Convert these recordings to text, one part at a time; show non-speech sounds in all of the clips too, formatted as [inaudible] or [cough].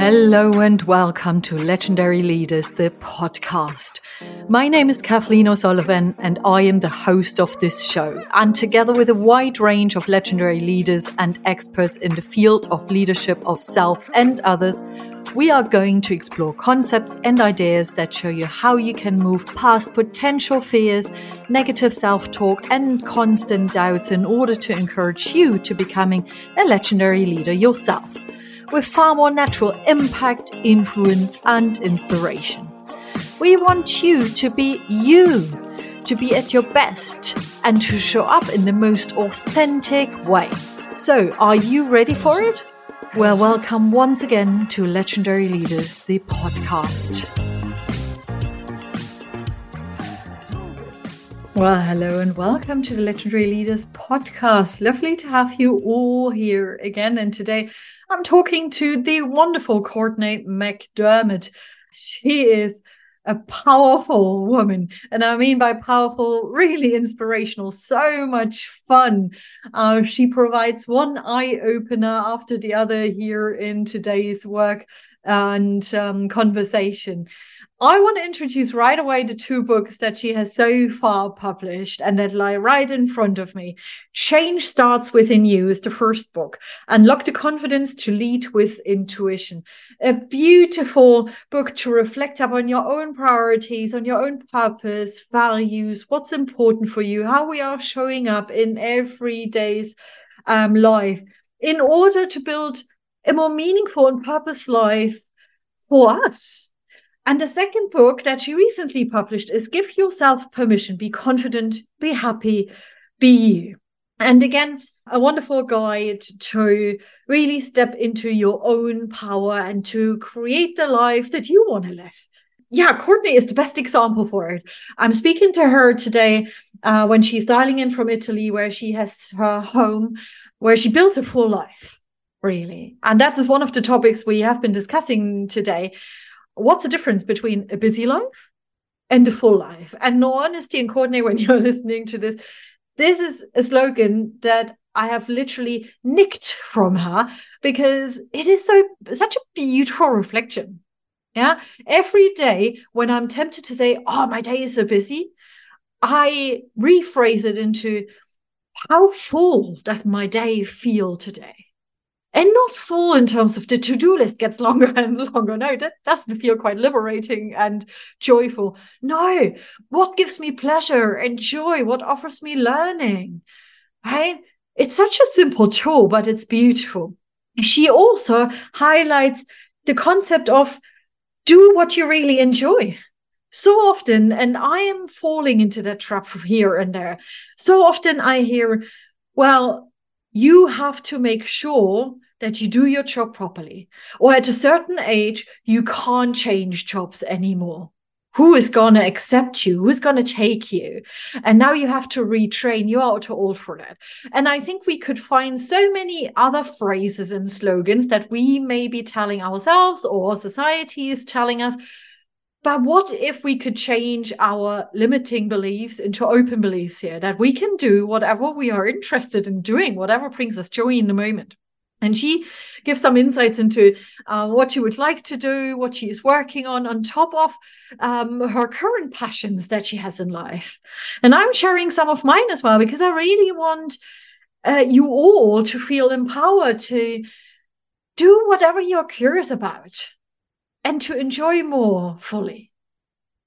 Hello and welcome to Legendary Leaders, the podcast. My name is Cathleen O'Sullivan and I am the host of this show. And together with a wide range of legendary leaders and experts in the field of leadership of self and others, we are going to explore concepts and ideas that show you how you can move past potential fears, negative self talk, and constant doubts in order to encourage you to becoming a legendary leader yourself with far more natural impact, influence, and inspiration. We want you to be you, to be at your best, and to show up in the most authentic way. So, are you ready for it? Well, welcome once again to Legendary Leaders, the podcast. Well, hello and welcome to the Legendary Leaders podcast. Lovely to have you all here again. And today I'm talking to the wonderful Cortney McDermott. She is a powerful woman. And I mean by powerful, really inspirational, so much fun. Uh, she provides one eye opener after the other here in today's work and um, conversation. I want to introduce right away the two books that she has so far published and that lie right in front of me. Change Starts Within You is the first book. And unlock the Confidence to Lead with Intuition. A beautiful book to reflect upon your own priorities, on your own purpose, values, what's important for you, how we are showing up in everyday's um, life in order to build a more meaningful and purpose life for us and the second book that she recently published is Give Yourself Permission, Be Confident, Be Happy, Be You. And again, a wonderful guide to really step into your own power and to create the life that you want to live. Yeah, Cortney is the best example for it. I'm speaking to her today uh, when she's dialing in from Italy, where she has her home, where she built a full life, really. And that is one of the topics we have been discussing today what's the difference between a busy life and a full life? And no honesty and Cortney, when [laughs] you're listening to this, this is a slogan that I have literally nicked from her because it is so such a beautiful reflection. Yeah. Every day when I'm tempted to say, oh, my day is so busy, I rephrase it into how full does my day feel today? And not full in terms of the to-do list gets longer [laughs] and longer. No that doesn't feel quite liberating and joyful. No what gives me pleasure and joy? What offers me learning right? It's such a simple tool but it's beautiful. She also highlights the concept of do what you really enjoy. So often and i am falling into that trap here and there. So often i hear well you have to make sure that you do your job properly. Or at a certain age, you can't change jobs anymore. Who is going to accept you? Who's going to take you? And now you have to retrain. You are too old for that. And I think we could find so many other phrases and slogans that we may be telling ourselves or society is telling us but what if we could change our limiting beliefs into open beliefs here that we can do whatever we are interested in doing, whatever brings us joy in the moment? And she gives some insights into uh, what she would like to do, what she is working on, on top of um, her current passions that she has in life. And I'm sharing some of mine as well because I really want uh, you all to feel empowered to do whatever you're curious about and to enjoy more fully.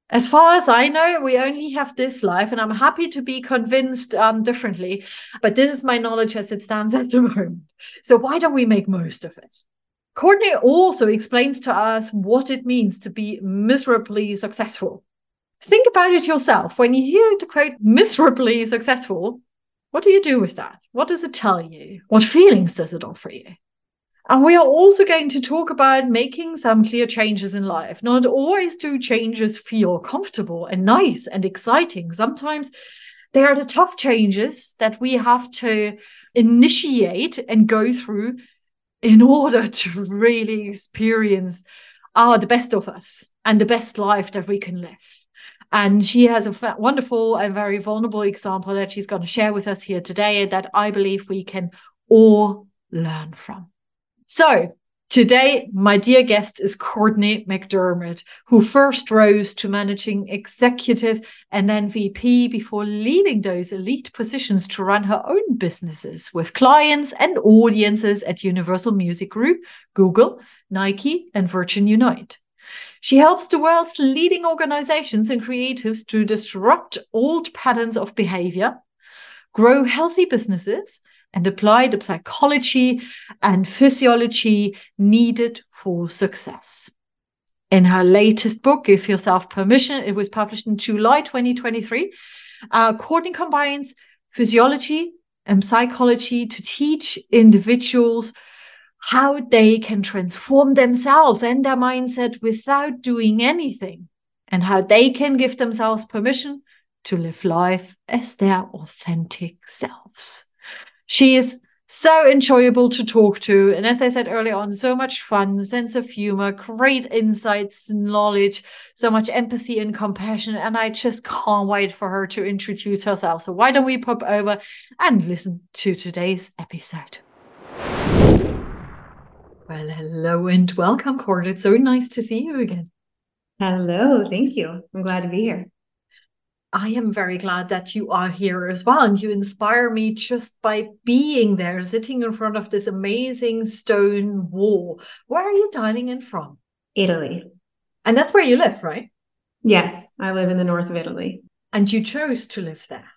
As far as I know, we only have this life, and I'm happy to be convinced um, differently. But this is my knowledge as it stands [laughs] at the moment. So why don't we make most of it? Cortney also explains to us what it means to be miserably successful. Think about it yourself. When you hear the quote miserably successful, what do you do with that? What does it tell you? What feelings does it offer you? And we are also going to talk about making some clear changes in life. Not always do changes feel comfortable and nice and exciting. Sometimes they are the tough changes that we have to initiate and go through in order [laughs] to really experience ah, the best of us and the best life that we can live. And she has a wonderful and very vulnerable example that she's going to share with us here today that I believe we can all learn from. So Today, my dear guest is Cortney McDermott, who first rose to managing executive and then before leaving those elite positions to run her own businesses with clients and audiences at Universal Music Group, Google, Nike, and Virgin Unite. She helps the world's leading organizations and creatives to disrupt old patterns of behavior, grow healthy businesses, and apply the psychology and physiology needed for success. In her latest book, Give Yourself Permission, it was published in July 2023. Uh, Cortney combines physiology and psychology to teach individuals how they can transform themselves and their mindset without doing anything, and how they can give themselves permission to live life as their authentic selves. She is so enjoyable to talk to. And as I said earlier on, so much fun, sense of humor, great insights, knowledge, so much empathy and compassion. And I just can't wait for her to introduce herself. So why don't we pop over and listen to today's episode? Well, hello and welcome, Cord. It's so nice to see you again. Hello, thank you. I'm glad to be here. I am very glad that you are here as well. And you inspire me just by being there, sitting in front of this amazing stone wall. Where are you dining in from? Italy. And that's where you live, right? Yes, I live in the north of Italy. And you chose to live there?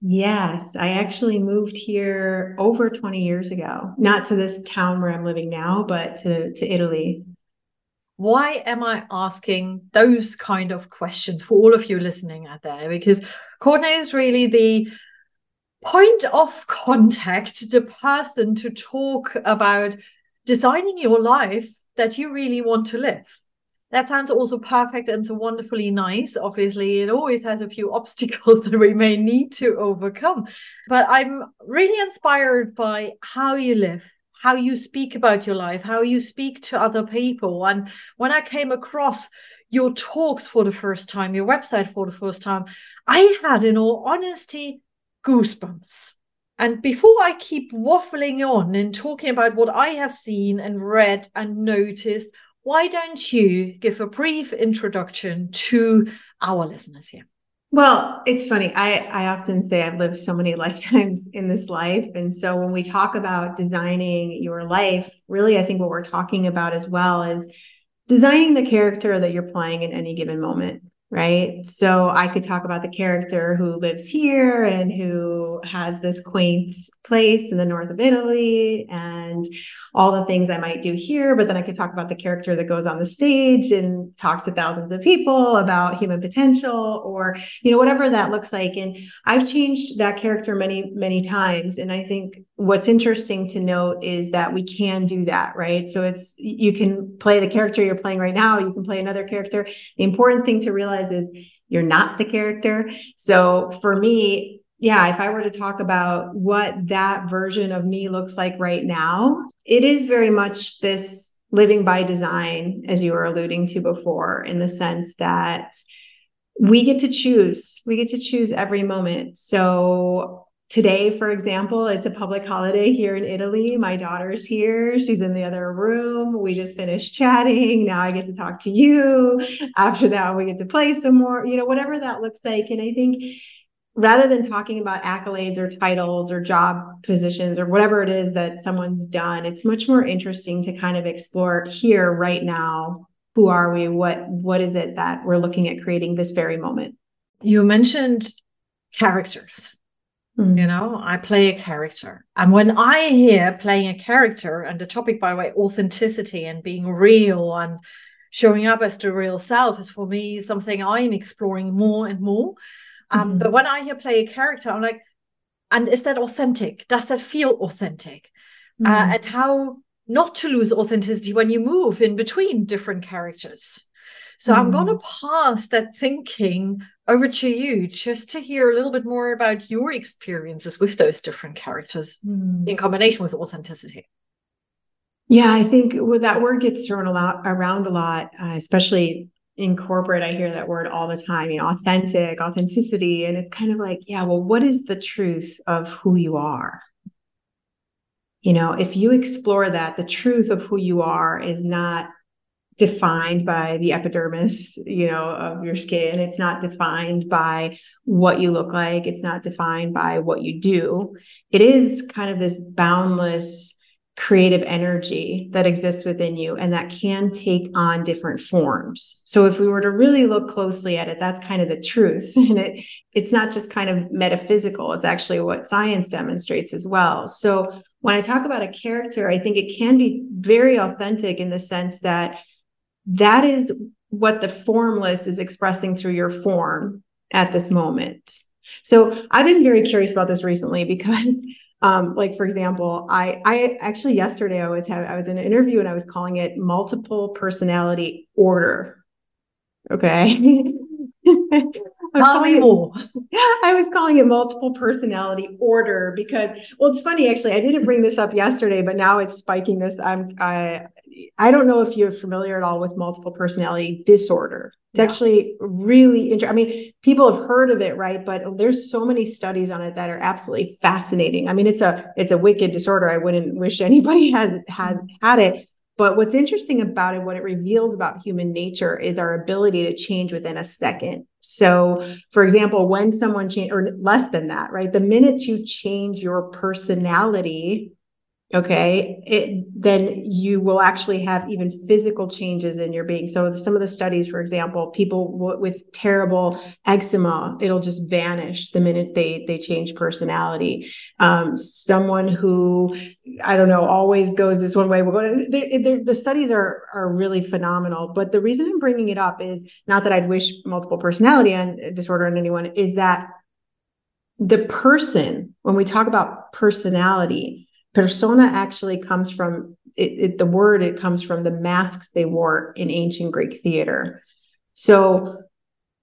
Yes, I actually moved here over 20 years ago. Not to this town where I'm living now, but to, to Italy why am I asking those kind of questions for all of you listening out there? Because Cortney is really the point of contact, the person to talk about designing your life that you really want to live. That sounds also perfect and so wonderfully nice. Obviously, it always has a few [laughs] obstacles that we may need to overcome. But I'm really inspired by how you live, how you speak about your life, how you speak to other people. And when I came across your talks for the first time, your website for the first time, I had, in all honesty, goosebumps. And before I keep waffling on and talking about what I have seen and read and noticed, why don't you give a brief introduction to our listeners here? Well, it's funny. I, I often say I've lived so many [laughs] lifetimes in this life. And so when we talk about designing your life, really, I think what we're talking about as well is designing the character that you're playing in any given moment right? So I could talk about the character who lives here and who has this quaint place in the north of Italy and all the things I might do here. But then I could talk about the character that goes on the stage and talks to thousands of people about human potential or, you know, whatever that looks like. And I've changed that character many, many times. And I think what's interesting to note is that we can do that, right? So it's, you can play the character you're playing right now, you can play another character. The important thing to realize is you're not the character. So for me, yeah, if I were to talk about what that version of me looks like right now, it is very much this living by design, as you were alluding to before, in the sense that we get to choose. We get to choose every moment. So today, for example, it's a public holiday here in Italy. My daughter's here. She's in the other room. We just finished chatting. Now I get to talk to you. After that, we get to play some more, you know, whatever that looks like. And I think rather than talking about accolades or titles or job positions or whatever it is that someone's done, it's much more interesting to kind of explore here right now. Who are we? What what is it that we're looking at creating this very moment? You mentioned characters. Mm-hmm. You know, I play a character. And when I hear playing a character, and the topic, by the way, authenticity and being real and showing up as the real self is for me something I'm exploring more and more. Um, mm-hmm. But when I hear play a character, I'm like, and is that authentic? Does that feel authentic? Uh, mm-hmm. Uh, and how not to lose authenticity when you move in between different characters. So mm-hmm. I'm going to pass that thinking over to you just to hear a little bit more about your experiences with those different characters mm. in combination with authenticity. Yeah, I think well, that word gets thrown a lot around a lot, uh, especially in corporate, I hear that word all the time, you know, authentic, authenticity. And it's kind of like, yeah, well, what is the truth of who you are? you know, if you explore that, the truth of who you are is not defined by the epidermis, you know, of your skin. It's not defined by what you look like. It's not defined by what you do. It is kind of this boundless creative energy that exists within you and that can take on different forms. So if we were to really look closely at it, that's kind of the truth. [laughs] And it it's not just kind of metaphysical, it's actually what science demonstrates as well. So when I talk about a character, I think it can be very authentic in the sense that that is what the formless is expressing through your form at this moment. So I've been very curious about this recently [laughs] because um, like for example, I I actually yesterday I was had I was in an interview and I was calling it multiple personality order. Okay. [laughs] More. [laughs] I was calling it multiple personality order because, well, it's funny actually. I didn't bring this up yesterday, but now it's spiking this. I'm I I don't know if you're familiar at all with multiple personality disorder. It's yeah. actually really interesting. I mean, people have heard of it, right? But there's so many studies on it that are absolutely fascinating. I mean, it's a it's a wicked disorder. I wouldn't wish anybody [laughs] had had had it. But what's interesting about it, what it reveals about human nature is our ability to change within a second. So, for example, when someone change or less than that, right? The minute you change your personality, okay? It, then you will actually have even physical changes in your being. So some of the studies for example people w- with terrible eczema it'll just vanish the minute they they change personality. Um, someone who i don't know always goes this one way we're going to, the studies are are really phenomenal. But the reason i'm bringing it up is not that i'd wish multiple personality and disorder on anyone is that the person when we talk about personality persona actually comes from it, it, the word it comes from the masks they wore in ancient greek theater. So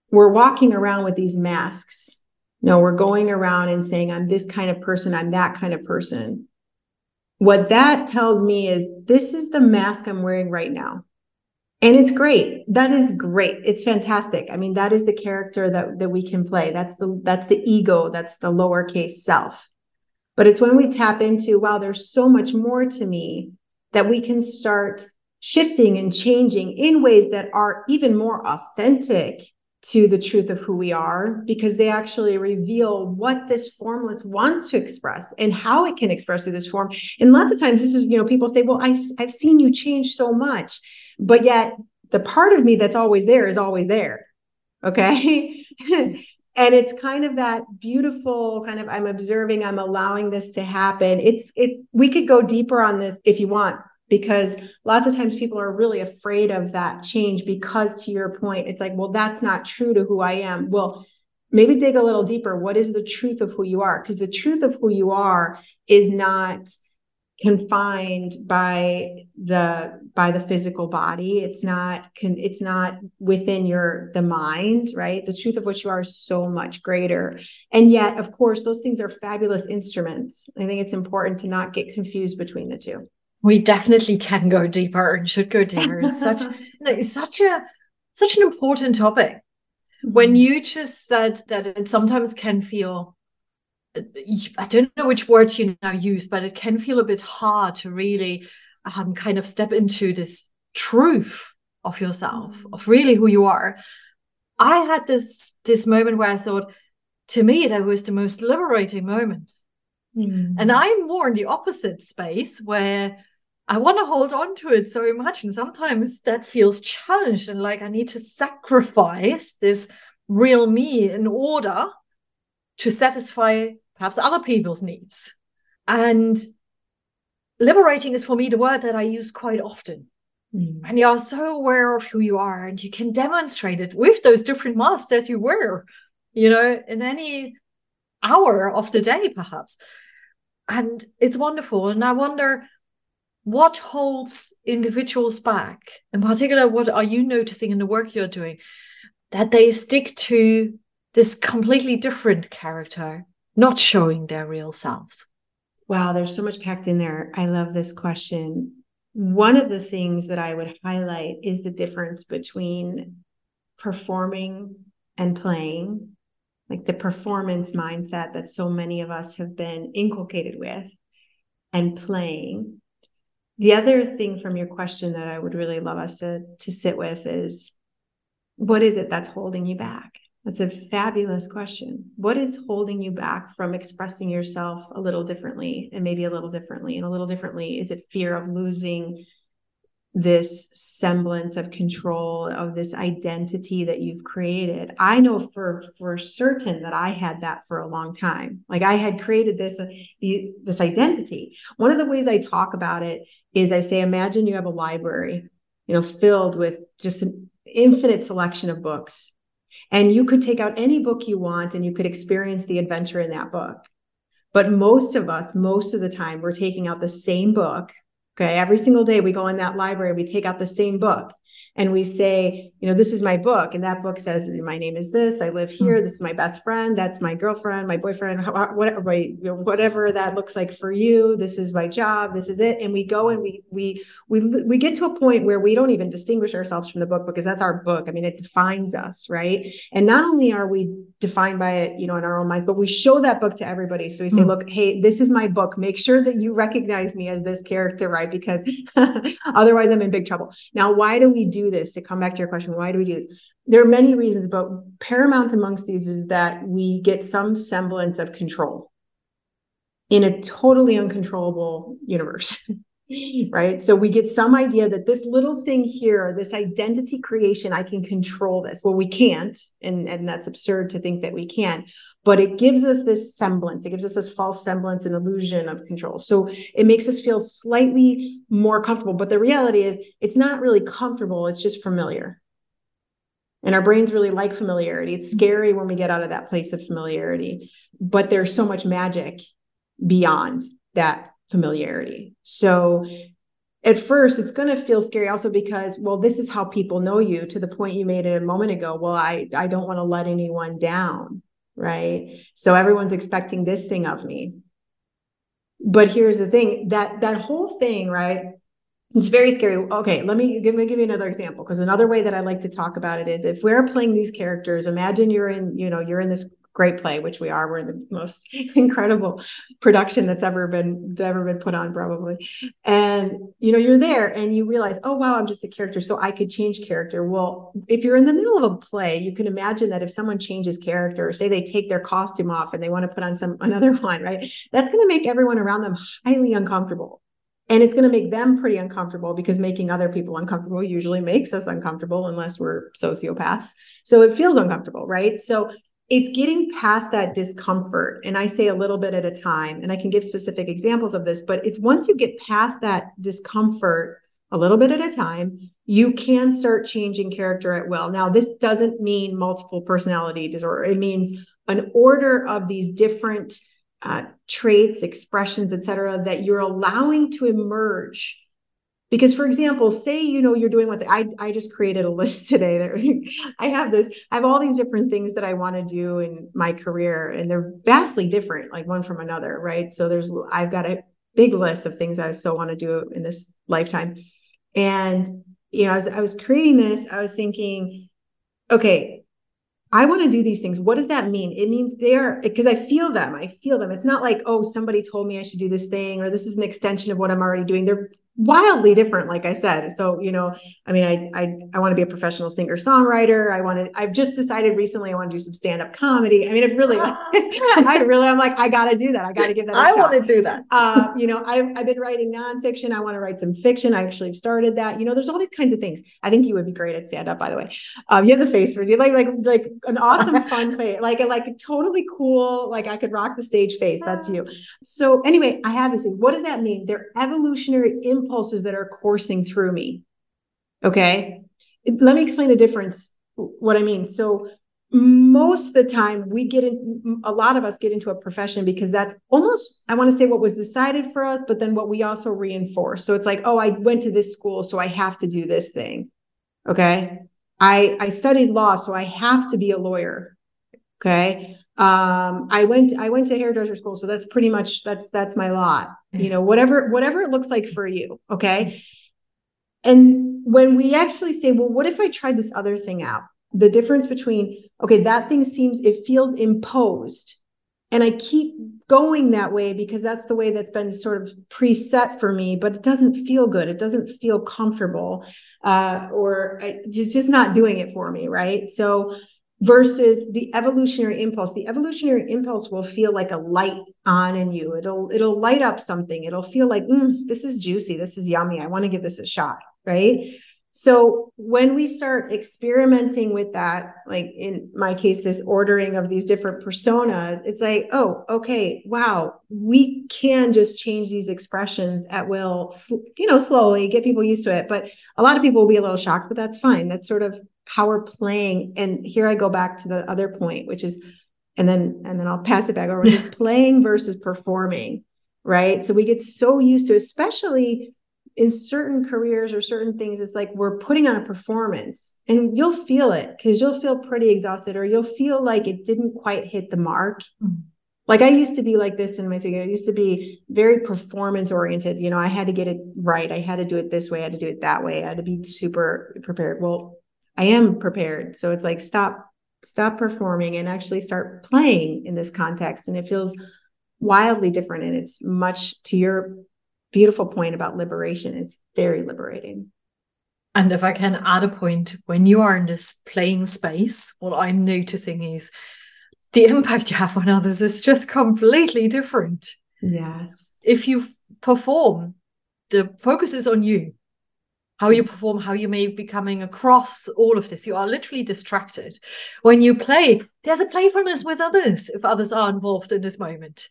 we're walking around with these masks. No we're going around and saying i'm this kind of person i'm that kind of person. What that tells me is this is the mask i'm wearing right now. And it's great. That is great. It's fantastic. I mean that is the character that that we can play. That's the that's the ego. That's the lowercase self but it's when we tap into, wow, there's so much more to me that we can start shifting and changing in ways that are even more authentic to the truth of who we are because they actually reveal what this formless wants to express and how it can express through this form. And lots of times this is, you know, people say, well, I, I've seen you change so much, but yet the part of me that's always there is always there. Okay. [laughs] and it's kind of that beautiful kind of i'm observing i'm allowing this to happen. It's it we could go deeper on this if you want because lots of times people are really afraid of that change because to your point it's like well that's not true to who i am. Well maybe dig a little deeper. What is the truth of who you are? Because the truth of who you are is not confined by the by the physical body. It's not can it's not within your the mind right? The truth of what you are is so much greater. And yet of course those things are fabulous instruments. I think it's important to not get confused between the two. We definitely can go deeper and should go deeper. It's such [laughs] it's such a such an important topic. When mm-hmm. you just said that it sometimes can feel I don't know which words you now use, but it can feel a bit hard to really um, kind of step into this truth of yourself, mm. of really who you are. I had this this moment where I thought, to me, that was the most liberating moment. Mm. And I'm more in the opposite space where I want to hold on to it so much. And sometimes that feels challenged and like I need to sacrifice this real me in order to satisfy perhaps other people's needs. And liberating is for me the word that I use quite often. Mm. And you are so aware of who you are, and you can demonstrate it with those different masks that you wear, you know, in any hour of the day, perhaps. And it's wonderful. And I wonder what holds individuals back, in particular, what are you noticing in the work you're doing that they stick to this completely different character not showing their real selves? Wow, there's so much packed in there. I love this question. One of the things that I would highlight is the difference between performing and playing, like the performance mindset that so many of us have been inculcated with, and playing. The other thing from your question that I would really love us to, to sit with is what is it that's holding you back? That's a fabulous question. What is holding you back from expressing yourself a little differently and maybe a little differently and a little differently? Is it fear of losing this semblance of control of this identity that you've created i know for for certain that i had that for a long time like i had created this uh, this identity one of the ways i talk about it is i say imagine you have a library you know filled with just an infinite selection of books and you could take out any book you want and you could experience the adventure in that book but most of us most of the time we're taking out the same book Okay. Every single day we go in that library, we take out the same book and we say, you know, this is my book. And that book says, my name is this, I live here, mm-hmm. this is my best friend, that's my girlfriend, my boyfriend, whatever, whatever that looks like for you. This is my job, this is it. And we go and we we we we get to a point where we don't even distinguish ourselves from the book because that's our book. I mean, it defines us, right? And not only are we defined by it, you know, in our own minds, but we show that book to everybody. So we say, mm-hmm. look, hey, this is my book. Make sure that you recognize me as this character, right? Because [laughs] otherwise I'm in big trouble. Now, why do we do do this to come back to your question why do we do this there are many reasons but paramount amongst these is that we get some semblance of control in a totally uncontrollable universe [laughs] right? So we get some idea that this little thing here this identity creation i can control this. Well we can't and and that's absurd to think that we can but it gives us this semblance. It gives us this false semblance and illusion of control. So it makes us feel slightly more comfortable but the reality is it's not really comfortable it's just familiar. And our brains really like familiarity. It's scary when we get out of that place of familiarity but there's so much magic beyond that familiarity. So at first it's going to feel scary also because well this is how people know you to the point you made it a moment ago. Well i i don't want to let anyone down right? So everyone's expecting this thing of me. But here's the thing that that whole thing right? It's very scary. Okay let me give me give you another example because another way that i like to talk about it is if we're playing these characters imagine you're in you know you're in this great play, which we are. We're the most [laughs] incredible production that's ever been ever been put on, probably. And you know, you're there and you realize, oh wow, I'm just a character, so I could change character. Well, if you're in the middle of a play, you can imagine that if someone changes character, say they take their costume off and they want to put on some [laughs] another one, right? That's going to make everyone around them highly uncomfortable. And it's going to make them pretty uncomfortable because making other people uncomfortable usually makes us uncomfortable unless we're sociopaths. So it feels uncomfortable, right? So it's getting past that discomfort. And I say a little bit at a time, and I can give specific examples of this, but it's once you get past that discomfort a little bit at a time, you can start changing character at will. Now, this doesn't mean multiple personality disorder, it means an order of these different uh, traits, expressions, et cetera, that you're allowing to emerge because for example say you know you're doing what I, I just created a list [laughs] today that i have this i have all these different things that i want to do in my career and they're vastly different like one from another right so there's i've got a big list of things i still want to do in this lifetime and you know as I was creating this i was thinking okay I want to do these things. What does that mean? It means they're because I feel them. I feel them. It's not like, oh, somebody told me I should do this thing or this is an extension of what I'm already doing. They're wildly different like i said. So you know i mean i i, I want to be a professional singer songwriter i want to i've just decided recently i want to do some stand-up comedy. I mean it really [laughs] i really i'm like i gotta do that. I gotta give that i want to do that. Uh, you know I've, I've been writing nonfiction. I want to write some fiction. I actually started that. You know there's all these kinds of things. I think you would be great at stand-up by the way. Um, you have the face for you. Like like like an awesome [laughs] fun face like a like totally cool like i could rock the stage face. That's you. So anyway i have this thing. What does that mean? They're evolutionary impulses that are coursing through me. Okay. Let me explain the difference, what I mean. So, most of the time, we get in, a lot of us get into a profession because that's almost, I want to say what was decided for us, but then what we also reinforce. So, it's like, oh, I went to this school, so I have to do this thing. Okay. I, I studied law, so I have to be a lawyer. Okay um i went i went to hairdresser school so that's pretty much that's that's my lot you know whatever whatever it looks like for you okay and when we actually say well what if i tried this other thing out the difference between okay that thing seems it feels imposed and I keep going that way because that's the way that's been sort of preset for me, but it doesn't feel good. It doesn't feel comfortable, uh, or it's just not doing it for me, right? So, versus the evolutionary impulse, the evolutionary impulse will feel like a light on in you. It'll it'll light up something. It'll feel like mm, this is juicy. This is yummy. I want to give this a shot, right? So when we start experimenting with that, like in my case, this ordering of these different personas, it's like, oh, okay, wow, we can just change these expressions at will, you know, slowly get people used to it. But a lot of people will be a little shocked, but that's fine. That's sort of how we're playing. And here I go back to the other point, which is, and then and then I'll pass it back over, just [laughs] playing versus performing, right? So we get so used to, especially in certain careers or certain things, it's like we're putting on a performance and you'll feel it because you'll feel pretty exhausted or you'll feel like it didn't quite hit the mark. Mm-hmm. Like I used to be like this in my career. I used to be very performance oriented. You know, I had to get it right. I had to do it this way. I had to do it that way. I had to be super prepared. Well, I am prepared. So it's like stop, stop performing and actually start playing in this context. And it feels wildly different. And it's much to your beautiful point about liberation. It's very liberating. And if I can add a point, when you are in this playing space, what I'm noticing is the [laughs] impact you have on others is just completely different. Yes. If you perform, the focus is on you. How you perform, how you may be coming across all of this. You are literally distracted. When you play, there's a playfulness with others if others are involved in this moment.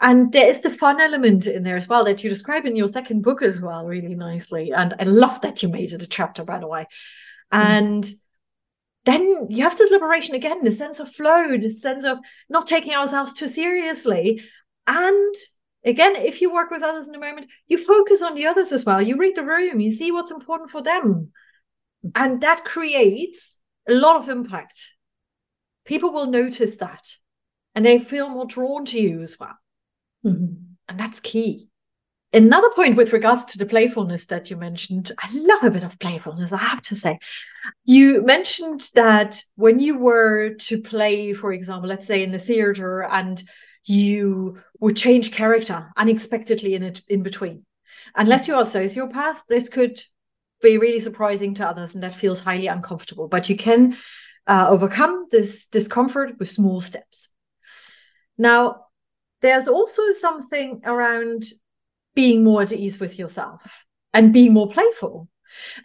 And there is the fun element in there as well that you describe in your second book as well, really nicely. And I love that you made it a chapter, by the way. Mm. And mm. then you have this liberation again, the sense of flow, the sense of not taking ourselves too seriously. And again, if you work with others in the moment, you focus on the others as well. You read the room, you see what's important for them. And that creates a lot of impact. People will notice that and they feel more drawn to you as well. Mm-hmm. And that's key. Another point with regards to the playfulness that you mentioned, I love a bit of playfulness, I have to say. You mentioned that when you were to play, for example, let's say in the theater, and you would change character unexpectedly in it in between. Unless you are sociopath, this could be really surprising to others, and that feels highly uncomfortable. But you can uh, overcome this discomfort with small steps. Now, there's also something around being more at ease with yourself and being more playful.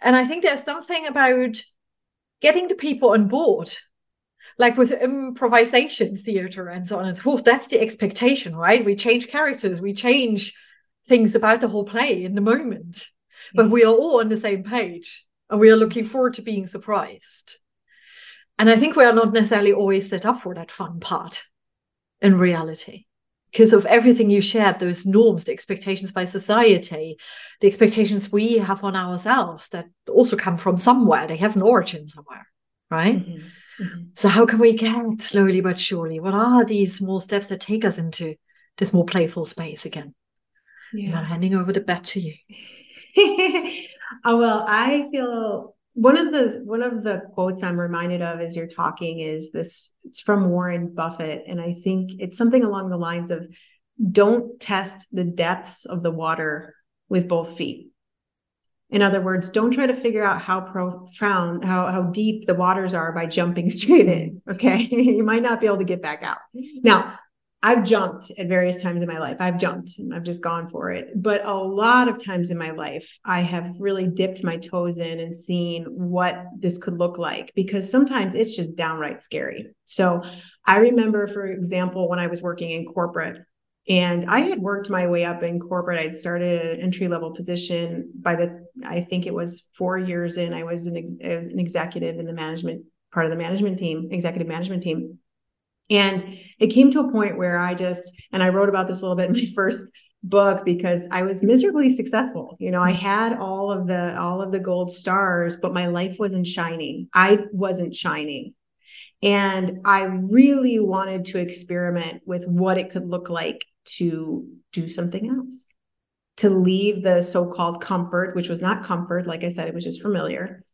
And I think there's something about getting the people on board, like with improvisation theater and so on and so forth. That's the expectation, right? We change characters, we change things about the whole play in the moment, but we are all on the same page and we are looking forward to being surprised. And I think we are not necessarily always set up for that fun part in reality because of everything you shared those norms the expectations by society the expectations we have on ourselves that also come from somewhere they have an origin somewhere right mm-hmm. Mm-hmm. so how can we get slowly but surely what are these small steps that take us into this more playful space again yeah. i'm handing over the bat to you [laughs] oh well i feel one of the one of the quotes i'm reminded of as you're talking is this it's from warren buffett and i think it's something along the lines of don't test the depths of the water with both feet in other words don't try to figure out how profound how, how deep the waters are by jumping [laughs] straight in okay you might not be able to get back out now I've jumped at various times in my life. I've jumped and I've just gone for it. But a lot of times in my life, I have really dipped my toes in and seen what this could look like because sometimes it's just downright scary. So I remember, for example, when I was working in corporate, and I had worked my way up in corporate. I'd started an entry level position. By the, I think it was four years in, I was an, I was an executive in the management part of the management team, executive management team. And it came to a point where I just, and I wrote about this a little bit in my first book because I was miserably successful. You know, I mm-hmm. had all of the all of the gold stars, but my life wasn't shining. I wasn't shining. And I really wanted to experiment with what it could look like to do something else. To leave the so-called comfort, which was not comfort, like I said, it was just familiar,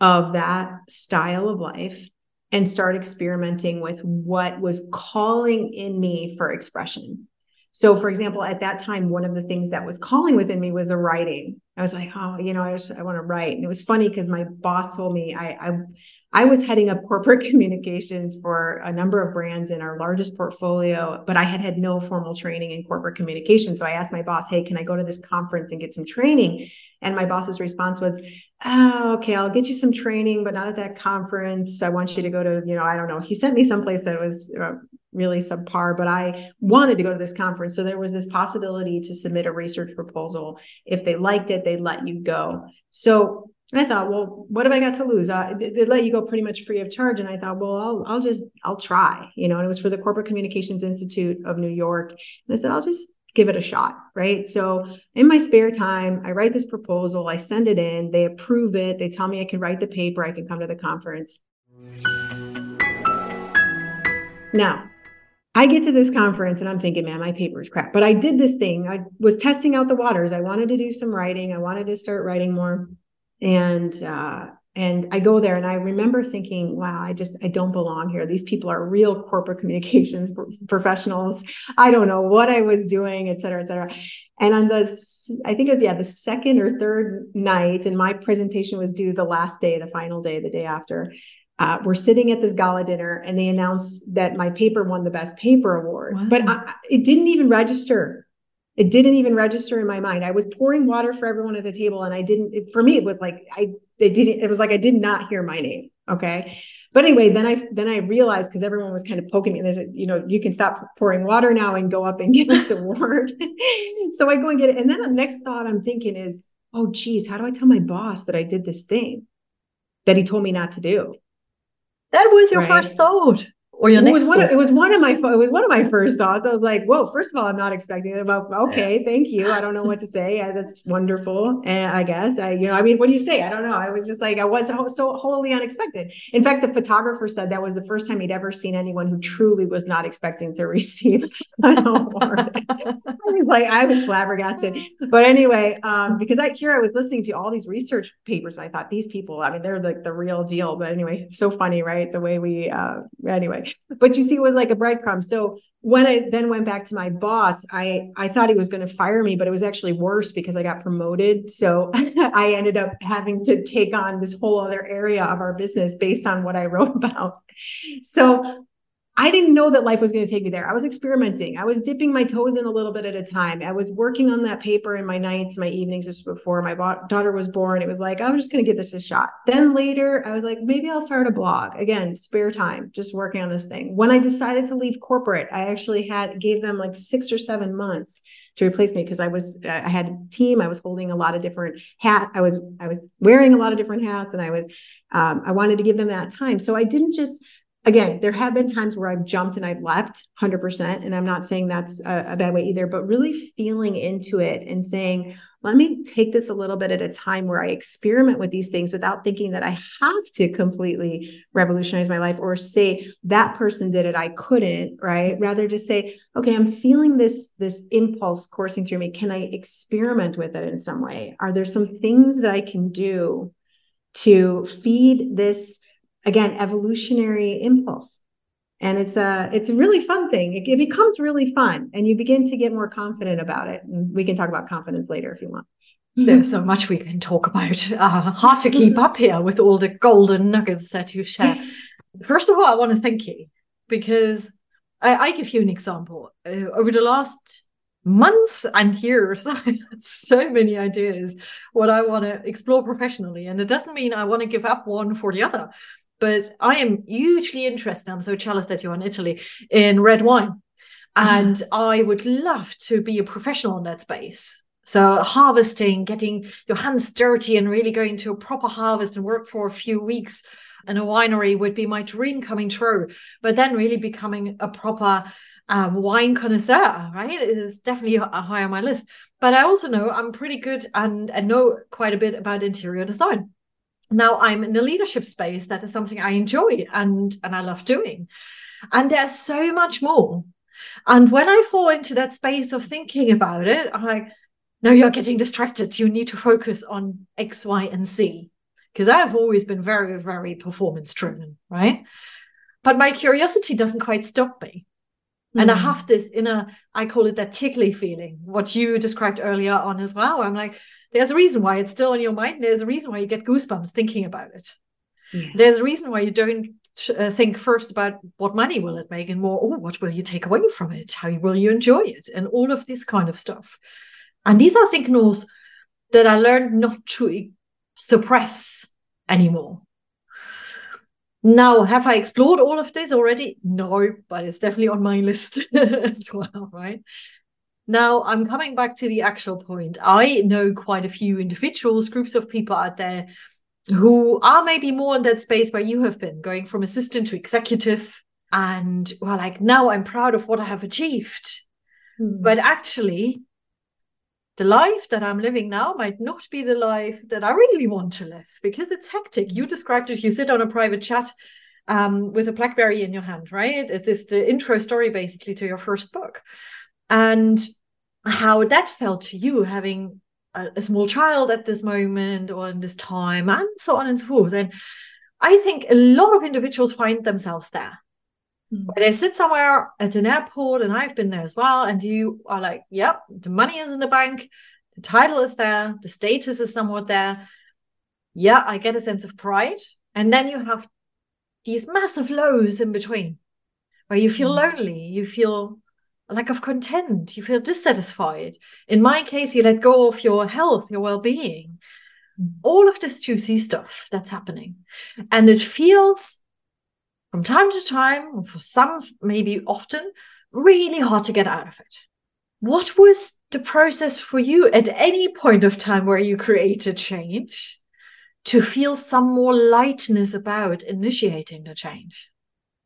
of that style of life and start experimenting with what was calling in me for expression. So, for example, at that time, one of the things that was calling within me was a writing. I was like, oh, you know, I, just, I want to write. And it was funny because my boss told me I, I I was heading up corporate [laughs] communications for a number of brands in our largest portfolio, but I had had no formal training in corporate communication. So I asked my boss, Hey, can I go to this conference and get some training? And my boss's response was, Oh, okay, I'll get you some training, but not at that conference. I want you to go to, you know, I don't know. He sent me someplace that was uh, really subpar, but I wanted to go to this conference. So there was this possibility to submit a research proposal. If they liked it, they'd let you go. So I thought, well, what have I got to lose? They, they let you go pretty much free of charge. And I thought, well, I'll, I'll just, I'll try, you know, and it was for the Corporate Communications Institute of New York. And I said, I'll just give it a shot. Right. So in my spare time, I write this proposal, I send it in, they approve it. They tell me I can write the paper, I can come to the conference. Now, I get to this conference and I'm thinking, man, my paper is crap. But I did this thing. I was testing out the waters. I wanted to do some writing. I wanted to start writing more and uh, and I go there and I remember thinking, wow, I just I don't belong here. These people are real corporate [laughs] communications professionals. I don't know what I was doing, et cetera, et cetera. And on the I think it was yeah the second or third night, and my presentation was due the last day, the final day, the day after. Uh, we're sitting at this gala dinner and they announced that my paper won the best paper award, wow. but I, it didn't even register it didn't even register in my mind. I was pouring water for everyone at the table and I didn't, it, for me, it was like, I, it didn't, it was like, I did not hear my name. Okay. But anyway, then I, then I realized because everyone was kind of poking me and they said, you know, you can stop pouring water now and go up and get this award. so I go and get it. And then the next thought I'm thinking is, oh, geez, how do I tell my boss that I did this thing that he told me not to do? That was your right? first thought or your it was one of, it was one of my it was one of my first thoughts. I was like, "Whoa!" First of all, I'm not expecting it. About okay, thank you. I don't know what to [laughs] say. Yeah, that's wonderful. And I guess I, you know, I mean, what do you say? I don't know. I was just like, I was so wholly unexpected. In fact, the photographer said that was the first time he'd ever seen anyone who truly was not expecting to [laughs] receive an award. [laughs] I was like, I was flabbergasted. But anyway, um, because I here I was listening to all these research papers. and I thought these people, I mean, they're like the real deal. But anyway, so funny, right? The way we, uh, anyway but you see, it was like a breadcrumb. So when I then went back to my boss, I I thought he was going to fire me, but it was actually worse because I got promoted. So [laughs] I ended up having to take on this whole other area of our business based on what I wrote [laughs] about. So I didn't know that life was going to take me there. I was experimenting. I was dipping my toes in a little bit at a time. I was working on that paper in my nights, my evenings just before my daughter was born. It was like, I'm just going to give this a shot. Then later, I was like, maybe I'll start a blog. Again, spare time, just working on this thing. When I decided to leave corporate, I actually had gave them like six or seven months to replace me because I was I had a team. I was holding a lot of different hat. I was I was wearing a lot of different hats, and I was um, I wanted to give them that time. So I didn't just again, there have been times where I've jumped and I've leapt 100%. And I'm not saying that's a, a, bad way either, but really feeling into it and saying, let me take this a little bit at a time where I experiment with these things without thinking that I have to completely revolutionize my life or say that person did it, I couldn't, right? Rather just say, okay, I'm feeling this, this impulse coursing through me. Can I experiment with it in some way? Are there some things that I can do to feed this again evolutionary impulse. And it's a it's a really fun thing. It, it, becomes really fun and you begin to get more confident about it. And we can talk about confidence later if you want. There's so much we can talk about. Uh, hard to keep up here with all the golden nuggets that you share. First of all i want to thank you because i, I give you an example. Uh, over the last months and years [laughs] i had so many ideas what i want to explore professionally. And it doesn't mean i want to give up one for the other but I am hugely interested. I'm so jealous that you're in Italy in red wine. Mm-hmm. And mm. I would love to be a professional in that space. So harvesting, getting your hands dirty and really going to a proper harvest and work for a few weeks in a winery would be my dream coming true. But then really becoming a proper um, wine connoisseur, right? It is definitely high on my list. But I also know I'm pretty good and, and know quite a bit about interior design now i'm in a leadership space that is something i enjoy and and i love doing and there's so much more and when i fall into that space of thinking about it i'm like no you're getting distracted you need to focus on x y and z because i've always been very very performance driven right but my curiosity doesn't quite stop me. Mm. And I hmm. have this inner, I call it that tickly feeling, what you described earlier on as well. I'm like, there's a reason why it's still on your mind. There's a reason why you get goosebumps thinking about it. Yeah. There's a reason why you don't uh, think first about what money will it make and more, oh, what will you take away from it? How will you enjoy it? And all of this kind of stuff. And these are signals that I learned not to suppress anymore. Now, have I explored all of this already? No, but it's definitely on my list [laughs] as well, right? Now, I'm coming back to the actual point. I know quite a few individuals, groups of people out there who are maybe more in that space where you have been, going from assistant to executive. And well, like now I'm proud of what I have achieved. Mm. But actually, the life that I'm living now might not be the life that I really want to live because it's hectic. You described it. You sit on a private chat um, with a Blackberry in your hand, right? It is the intro story basically to your first book. And how that felt to you having a, a small child at this moment or in this time and so on and so forth. And I think a lot of individuals find themselves there Mm. Where they sit somewhere at an airport, and I've been there as well, and you are like, yep, the money is in the bank, the title is there, the status is somewhat there. Yeah, I get a sense of pride. And then you have these massive lows in between where you feel mm. lonely, you feel lack of content, you feel dissatisfied. In my case, you let go of your health, your well being, mm. all of this juicy stuff that's happening. And it feels from time to time, for some, maybe often, really hard to get out of it. What was the process for you at any point of time where you created change to feel some more lightness about initiating the change?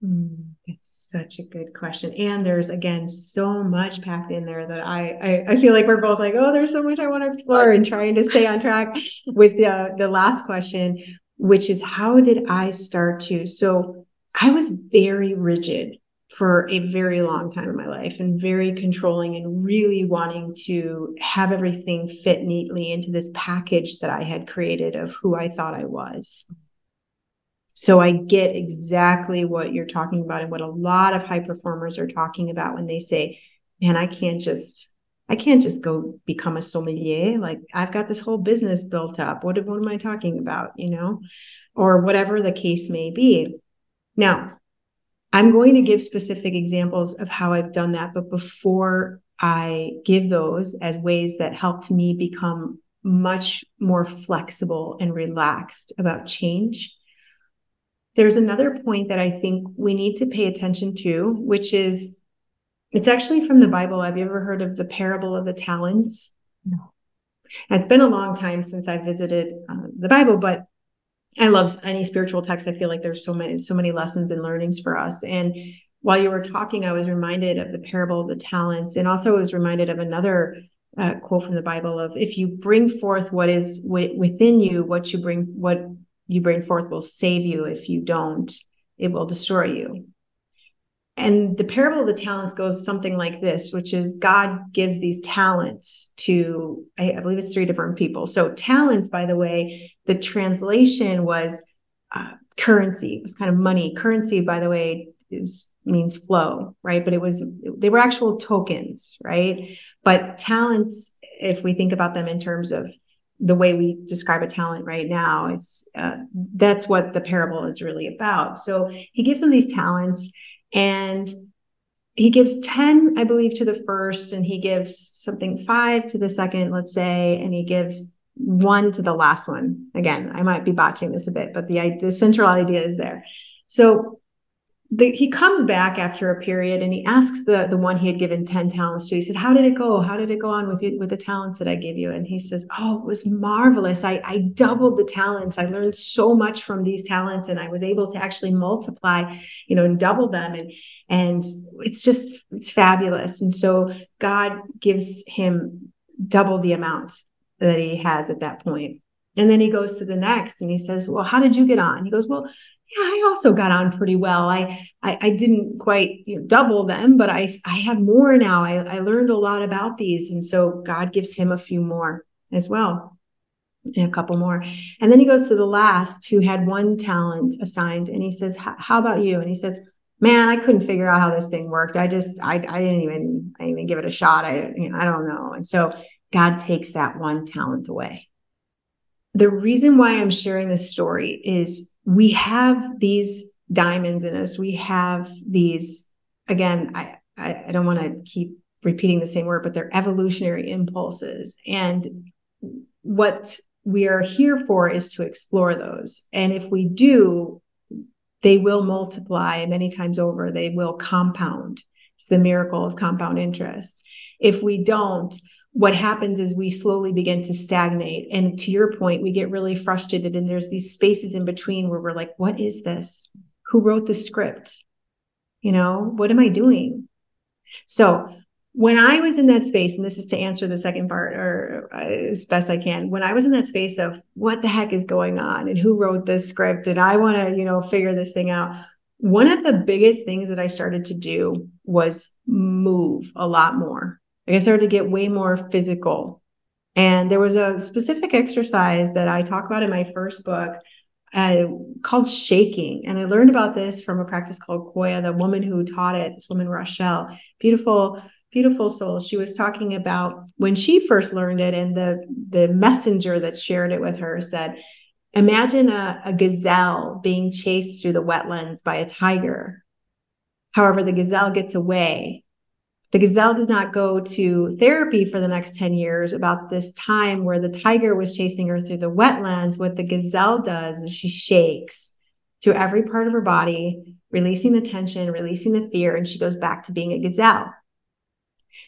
Mm, it's such a good question. And there's again so much packed in there that I, I, I feel like we're both like, oh, there's so much I want to explore and trying to stay on track with the the last question, which is how did I start to so I was very rigid for a very long time in my life and very controlling and really wanting to have everything fit neatly into this package that I had created of who I thought I was. So I get exactly what you're talking about and what a lot of high performers are talking about when they say, man, I can't just I can't just go become a sommelier. Like I've got this whole business built up. What, what am I talking about? You know, or whatever the case may be. Now, I'm going to give specific examples of how I've done that. But before I give those as ways that helped me become much more flexible and relaxed about change, there's another point that I think we need to pay attention to, which is it's actually from the Bible. Have you ever heard of the parable of the talents? No. it's been a long time since I visited uh, the Bible, but I love any spiritual text. I feel like there's so many, so many lessons and learnings for us. And while you were talking, I was reminded of the parable of the talents, and also I was reminded of another uh, quote from the Bible of if you bring forth what is w- within you, what you bring, what you bring forth will save you. If you don't, it will destroy you. And the parable of the talents goes something like this, which is God gives these talents to, I, I believe it's three different people. So, talents, by the way, the translation was uh, currency, it was kind of money. Currency, by the way, is means flow, right? But it was, they were actual tokens, right? But talents, if we think about them in terms of the way we describe a talent right now, is uh, that's what the parable is really about. So he gives them these talents and he gives 10, I believe, to the first, and he gives something five to the second, let's say, and he gives one to the last one. Again, I might be botching this a bit, but the, the central idea is there. So the, he comes back after a period and he asks the the one he had given 10 talents to. He said how did it go? How did it go on with it with the talents that i gave you? And he says oh it was marvelous. I i doubled the talents. I learned so much from these talents and i was able to actually multiply you know and double them. And and it's just it's fabulous. And so god gives him double the amount that he has at that point. And then he goes to the next and he says well how did you get on? He goes well yeah, I also got on pretty well. I I, I didn't quite you know, double them, but I I have more now. I, I learned a lot about these, and so God gives him a few more as well, and a couple more. And then he goes to the last who had one talent assigned, and he says, "How about you?" And he says, man, I couldn't figure out how this thing worked. I just, I, I didn't even, I didn't even give it a shot. I, I don't know. And so God takes that one talent away. The reason why I'm sharing this story is we have these diamonds in us. We have these, again, I, I, I don't want to keep repeating the same word, but they're evolutionary impulses. And what we are here for is to explore those. And if we do, they will multiply many times over, they will compound. It's the miracle of compound interest. If we don't, what happens is we slowly begin to stagnate. And to your point, we get really frustrated. And there's these spaces in between where we're like, what is this? Who wrote the script? You know, what am I doing? So when I was in that space, and this is to answer the second part or uh, as best I can, when I was in that space of what the heck is going on and who wrote this script and I want to, you know, figure this thing out. One of the biggest things that I started to do was move a lot more. Like I started to get way more physical. And there was a specific exercise that I talk about in my first book uh, called shaking. And I learned about this from a practice called Qoya, the woman who taught it, this woman, Rochelle, beautiful beautiful soul she was talking about when she first learned it and the the messenger that shared it with her said imagine a, a gazelle being chased through the wetlands by a tiger however the gazelle gets away the gazelle does not go to therapy for the next 10 years about this time where the tiger was chasing her through the wetlands. What the gazelle does is she shakes through every part of her body releasing the tension releasing the fear and she goes back to being a gazelle.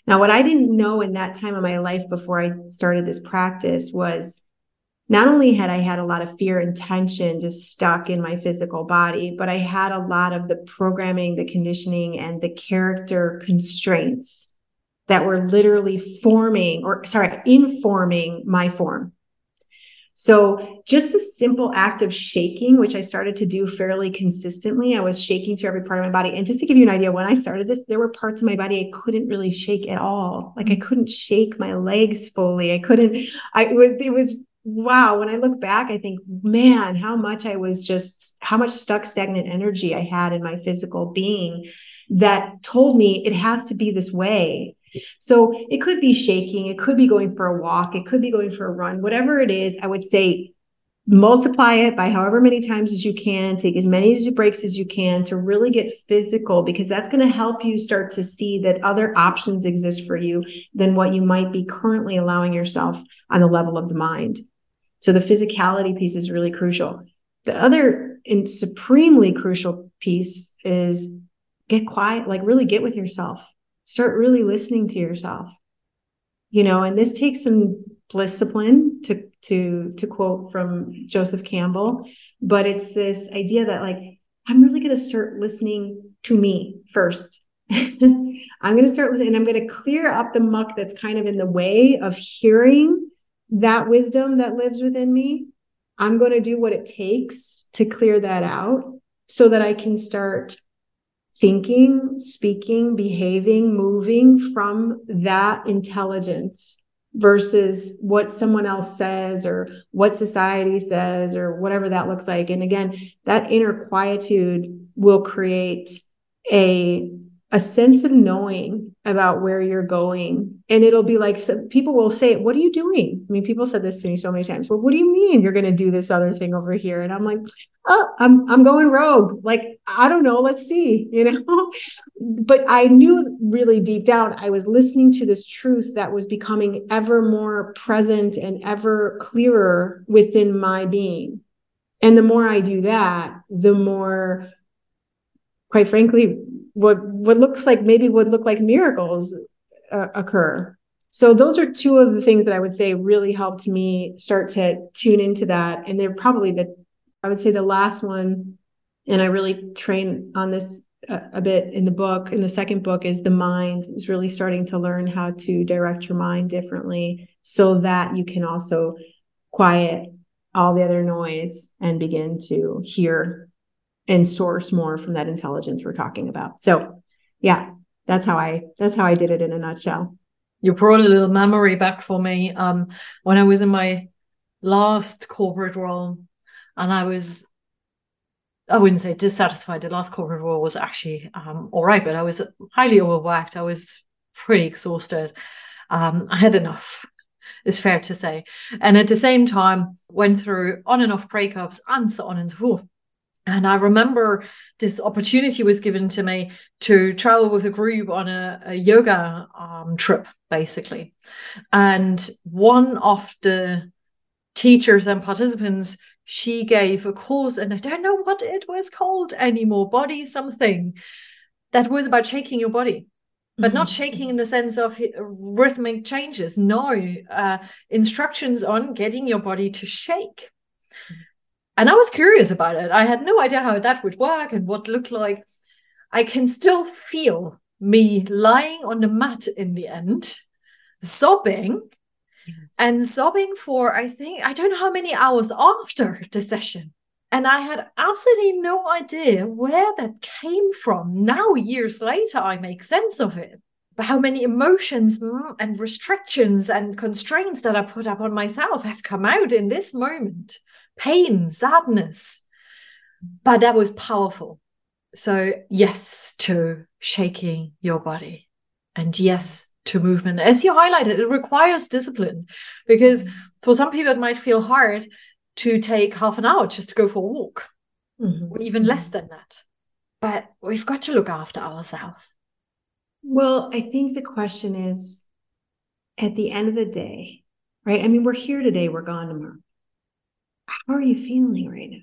Now, what I didn't know in that time of my life before I started this practice was not only had I had a lot of fear and tension just stuck in my physical body, but I had a lot of the programming, the conditioning, and the character constraints that were literally forming or, sorry, informing my form. So just the simple act of shaking, which I started to do fairly consistently, I was shaking through every part of my body. And just to give you an idea, when I started this, there were parts of my body I couldn't really shake at all. Like I mm. couldn't shake my legs fully. I couldn't, I it was, it was wow. When I look back, I think, man, how much I was just, how much stuck stagnant energy I had in my physical being that told me it has to be this way so it could be shaking, it could be going for a walk, it could be going for a run, whatever it is, I would say multiply it by however many times as you can, take as many breaks as you can to really get physical because that's going to help you start to see that other options exist for you than what you might be currently allowing yourself on the level of the mind. So the physicality piece is really crucial. The other and supremely crucial piece is get quiet, like really get with yourself. Start really listening to yourself. You know and this takes some discipline to to to quote from joseph campbell but it's this idea that like i'm really going to start listening to me first. [laughs] I'm going to start listening and i'm going to clear up the muck that's kind of in the way of hearing that wisdom that lives within me i'm going to do what it takes to clear that out so that i can start thinking, speaking, behaving, moving from that intelligence versus what someone else says or what society says or whatever that looks like. And again, that inner quietude will create a a sense of knowing about where you're going. And it'll be like people will say, What are you doing? I mean, people said this to me so many times. Well, what do you mean you're going to do this other thing over here? And I'm like, Oh, I'm I'm going rogue. Like, I don't know. Let's see, [laughs] you know. but I knew really deep down I was listening to this truth that was becoming ever more present and ever clearer within my being. And the more I do that, the more quite frankly what what looks like maybe would look like miracles uh, occur so those are two of the things that i would say really helped me start to tune into that and they're probably the i would say the last one and i really train on this a, a bit in the book in the second book is the mind is really starting to learn how to direct your mind differently so that you can also quiet all the other noise and begin to hear and source more from that intelligence we're talking about. So, yeah, that's how I that's how I did it in a nutshell. You brought a little memory back for me. Um, when I was in my last corporate role, and I was I wouldn't say dissatisfied. The last corporate role was actually um, all right, but I was highly overworked. I was pretty exhausted. Um, I had enough, is fair to say. And at the same time, went through on and off breakups and so on and so forth. And I remember this opportunity was given to me to travel with a group on a, a yoga um, trip, basically. And one of the teachers and participants she gave a course, and I don't know what it was called anymore, body something, that was about shaking your body. But mm-hmm. not shaking in the sense of rhythmic changes. No, uh, instructions on getting your body to shake. And I was curious about it. I had no idea how that would work and what looked like. I can still feel me lying on the mat in the end, sobbing and sobbing for, I think, I don't know how many hours after the session. And I had absolutely no idea where that came from. Now, years later, I make sense of it. But how many emotions mm, and restrictions and constraints that I put up on myself have come out in this moment pain, sadness. But that was powerful. So, yes to shaking your body. And yes to movement. As you highlighted, it requires discipline because for some people it might feel hard to take half an hour just to go for a walk, mm-hmm. or even less than that. But we've got to look after ourselves. Well, I think the question is at the end of the day, right? I mean, we're here today, we're gone tomorrow. How are you feeling right now?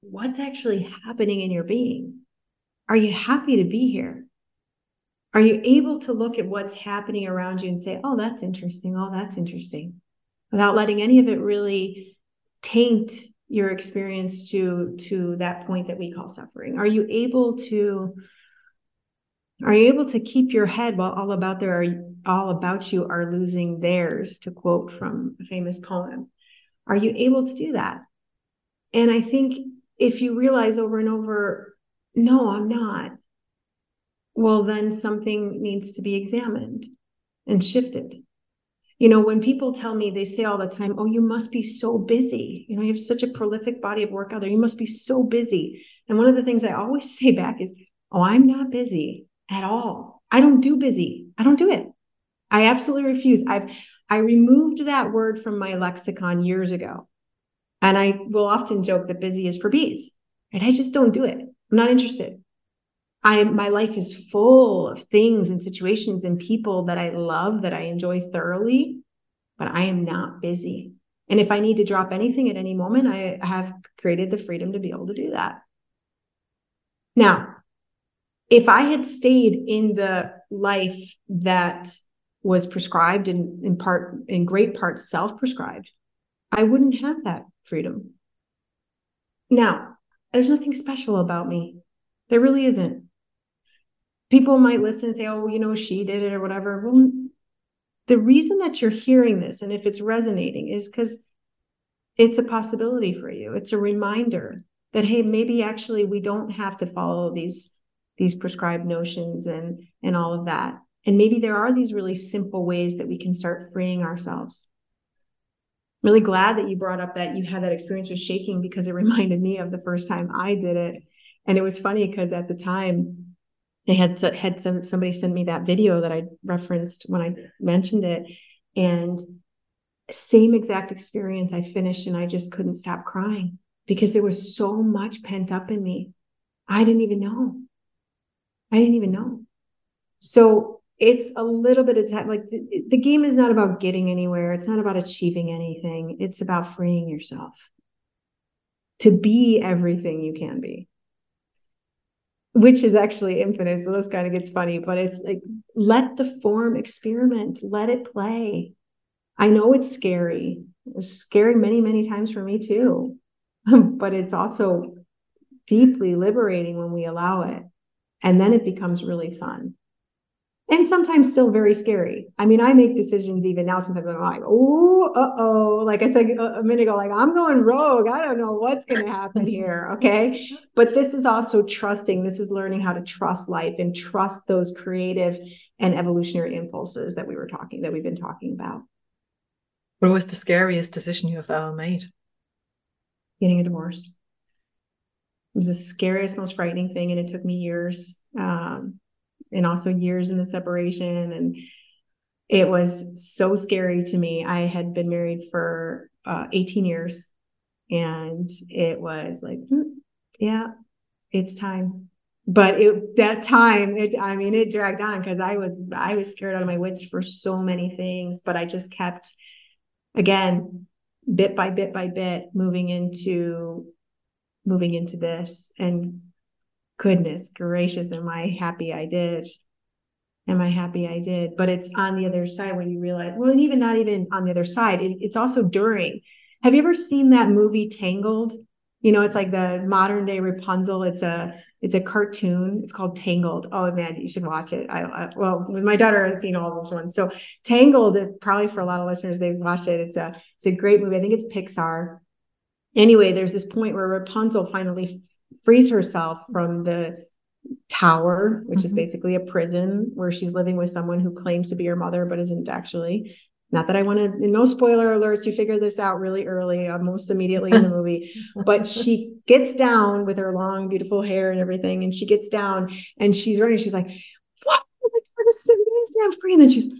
What's actually happening in your being? Are you happy to be here? Are you able to look at what's happening around you and say, oh, that's interesting. Oh, that's interesting, without letting any of it really taint your experience to to that point that we call suffering are you able to are you able to keep your head while all about there are all about you are losing theirs to quote from a famous poem are you able to do that and i think if you realize over and over no i'm not well, then something needs to be examined and shifted. You know, when people tell me, they say all the time, Oh, you must be so busy. You know, you have such a prolific body of work out there. You must be so busy. And one of the things I always [laughs] say back is, Oh, I'm not busy at all. I don't do busy. I don't do it. I absolutely refuse. I've I removed that word from my lexicon years ago. And I will often joke that busy is for bees. Right? I just don't do it. I'm not interested. I my life is full of things and situations and people that I love that I enjoy thoroughly, but I am not busy. And if I need to drop anything at any moment, I have created the freedom to be able to do that. Now, if I had stayed in the life that was prescribed and in part in great part self-prescribed, I wouldn't have that freedom. Now, there's nothing special about me. There really isn't people might listen and say, oh, you know, she did it or whatever. Well, the reason that you're hearing this and if it's resonating is because it's a possibility for you. It's a reminder that, hey, maybe actually we don't have to follow these these prescribed notions and and all of that. And maybe there are these really simple ways that we can start freeing ourselves. I'm really glad that you brought up that you had that experience with shaking because it [laughs] reminded me of the first time I did it. And it was funny because at the time they had had some somebody send me that video that I referenced when I mentioned it, and same exact experience. I finished and I just couldn't stop crying because there was so much pent up in me. I didn't even know. I didn't even know. So it's a little bit of time. Like the, the game is not about getting anywhere. It's not about achieving anything. It's about freeing yourself to be everything you can be which is actually infinite. So this kind of gets funny, but it's like let the form experiment, let it play. I know it's scary. It's scary many, many times for me too. [laughs] but it's also deeply liberating when we allow it. And then it becomes really fun and sometimes still very scary. I mean, I make decisions even now. Sometimes I'm like, oh, uh oh. Like I said a minute ago, like I'm going rogue. I don't know what's going to happen here. Okay. But this is also trusting. This is learning how to trust life and trust those creative and evolutionary impulses that we were talking, that we've been talking about. What was the scariest decision you have ever made? Getting a divorce. It was the scariest, most frightening thing. And it took me years um, and also years in the separation. And it was so scary to me. I had been married for uh, 18 years and it was like, hmm, yeah, it's time. But it, that time, it, I mean, it dragged on because I was, I was scared out of my wits for so many things, but I just kept, again, bit by bit by bit, moving into, moving into this and goodness gracious, am I happy I did? Am I happy I did? But it's on the other side when you realize, well, and even not even on the other side, it, it's also during. Have you ever seen that movie Tangled? You know, it's like the modern day Rapunzel. It's a it's a cartoon. It's called Tangled. Oh man, you should watch it. I, I well, my daughter has seen all those ones. So Tangled, probably for a lot of listeners, they've watched it. It's a it's a great movie. I think it's Pixar. Anyway, there's this point where Rapunzel finally frees herself from the tower, which mm-hmm. is basically a prison where she's living with someone who claims to be her mother but isn't actually. Not that I want to, no spoiler alerts, you figure this out really early, almost immediately in the movie. [laughs] but she gets down with her long, beautiful hair and everything. And she gets down and she's running. She's like, What? My God, this is amazing. I'm free. And then she's,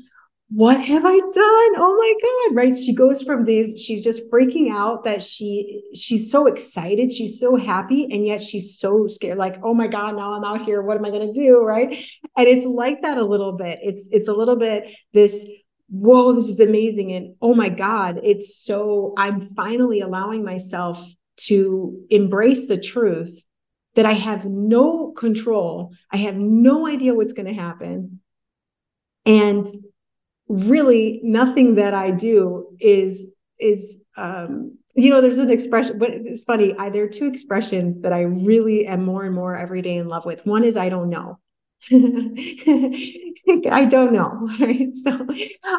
what have I done? Oh my God. Right. She goes from these, she's just freaking out that she, she's so excited. She's so happy. And yet she's so scared, like, oh my God, now I'm out here. What am I to do? Right. And it's like that a little bit. It's, it's a little bit this, whoa, this is amazing. And oh my God, it's so, I'm finally allowing myself to embrace the truth that I have no control. I have no idea what's to happen. And really nothing that I do is is um you know there's an expression but it's funny I, there are two expressions that I really am more and more every day in love with one is I don't know [laughs] I don't know. [laughs] Right. So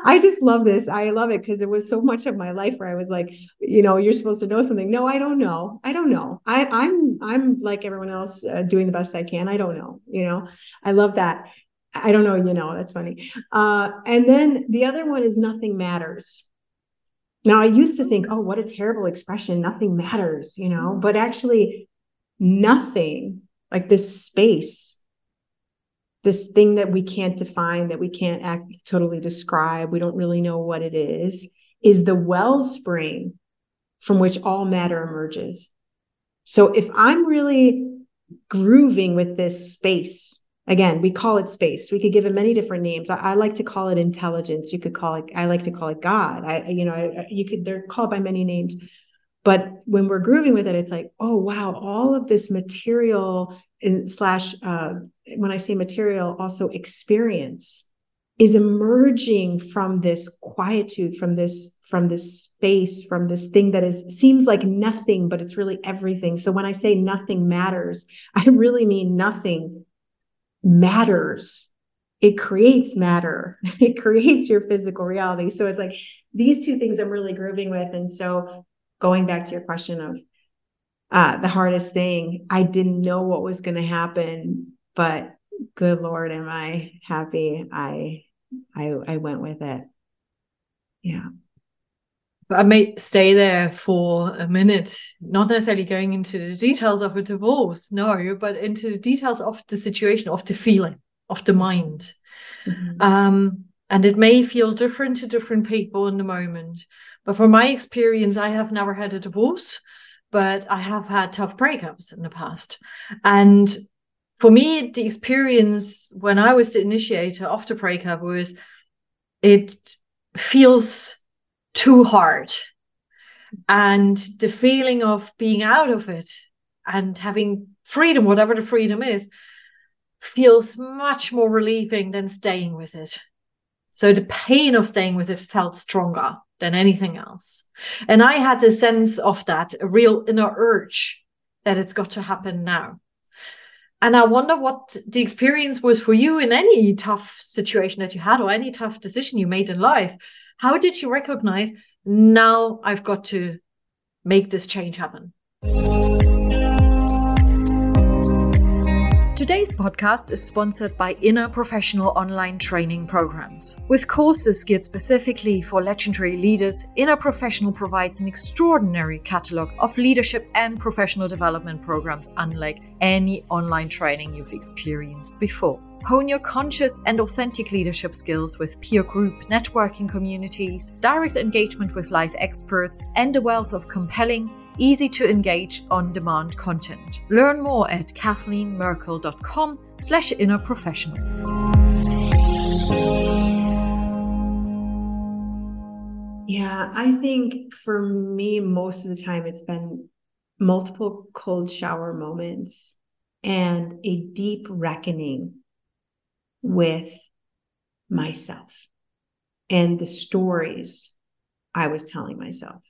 I just love this. I love it because it was so much of my life where I was like, you know, you're supposed to know something. No, I don't know. I don't know. I, I'm I'm like everyone else, uh, doing the best I can. I don't know. You know, I love that. I don't know, you know, that's funny. Uh, and then the other one is nothing matters. Now, I used to think, oh, what a terrible expression, nothing matters, you know, but actually, nothing like this space, this thing that we can't define, that we can't act, totally describe, we don't really know what it is, is the wellspring from which all matter emerges. So if I'm really grooving with this space, again we call it space. We could give it many different names. I, I, like to call it intelligence. You could call it i like to call it god. I you know I, you could they're called by many names. But when we're grooving with it it's like oh wow all of this material in, slash uh, when i say material also experience is emerging from this quietude from this from this space from this thing that is seems like nothing but it's really everything. So when i say nothing matters [laughs] i really mean nothing matters. It creates matter. [laughs] It creates your physical reality. So it's like these two things I'm really grooving with. And so going back to your question of uh, the hardest thing, I didn't know what was going to happen, but good Lord, am I happy? I, I, I went with it. Yeah. I may stay there for a minute, not necessarily going into the details of a divorce, no, but into the details of the situation, of the feeling, of the mind. Mm-hmm. Um, and it may feel different to different people in the moment. But from my experience, I have never had a divorce, but I have had tough breakups in the past. And for me, the experience when I was the initiator of the breakup was it feels too hard. And the feeling of being out of it and having freedom, whatever the freedom is, feels much more relieving than staying with it. So the pain of staying with it felt stronger than anything else. And I had the sense of that, a real inner urge that it's got to happen now. And I wonder what the experience was for you in any tough situation that you had or any tough decision you made in life. How did you recognize now I've got to make this change happen? Today's podcast is sponsored by Inner Professional Online Training Programs. With courses geared specifically for legendary leaders, Inner Professional provides an extraordinary catalog of leadership and professional development programs unlike any online training you've experienced before. Hone your conscious and authentic leadership skills with peer group networking communities, direct engagement with life experts, and a wealth of compelling, easy to engage on demand content. Learn more at kathleenmerkel.com slash inner professional. Yeah, I think for me, most of the time it's been multiple cold shower moments and a deep reckoning with myself and the stories I was telling myself.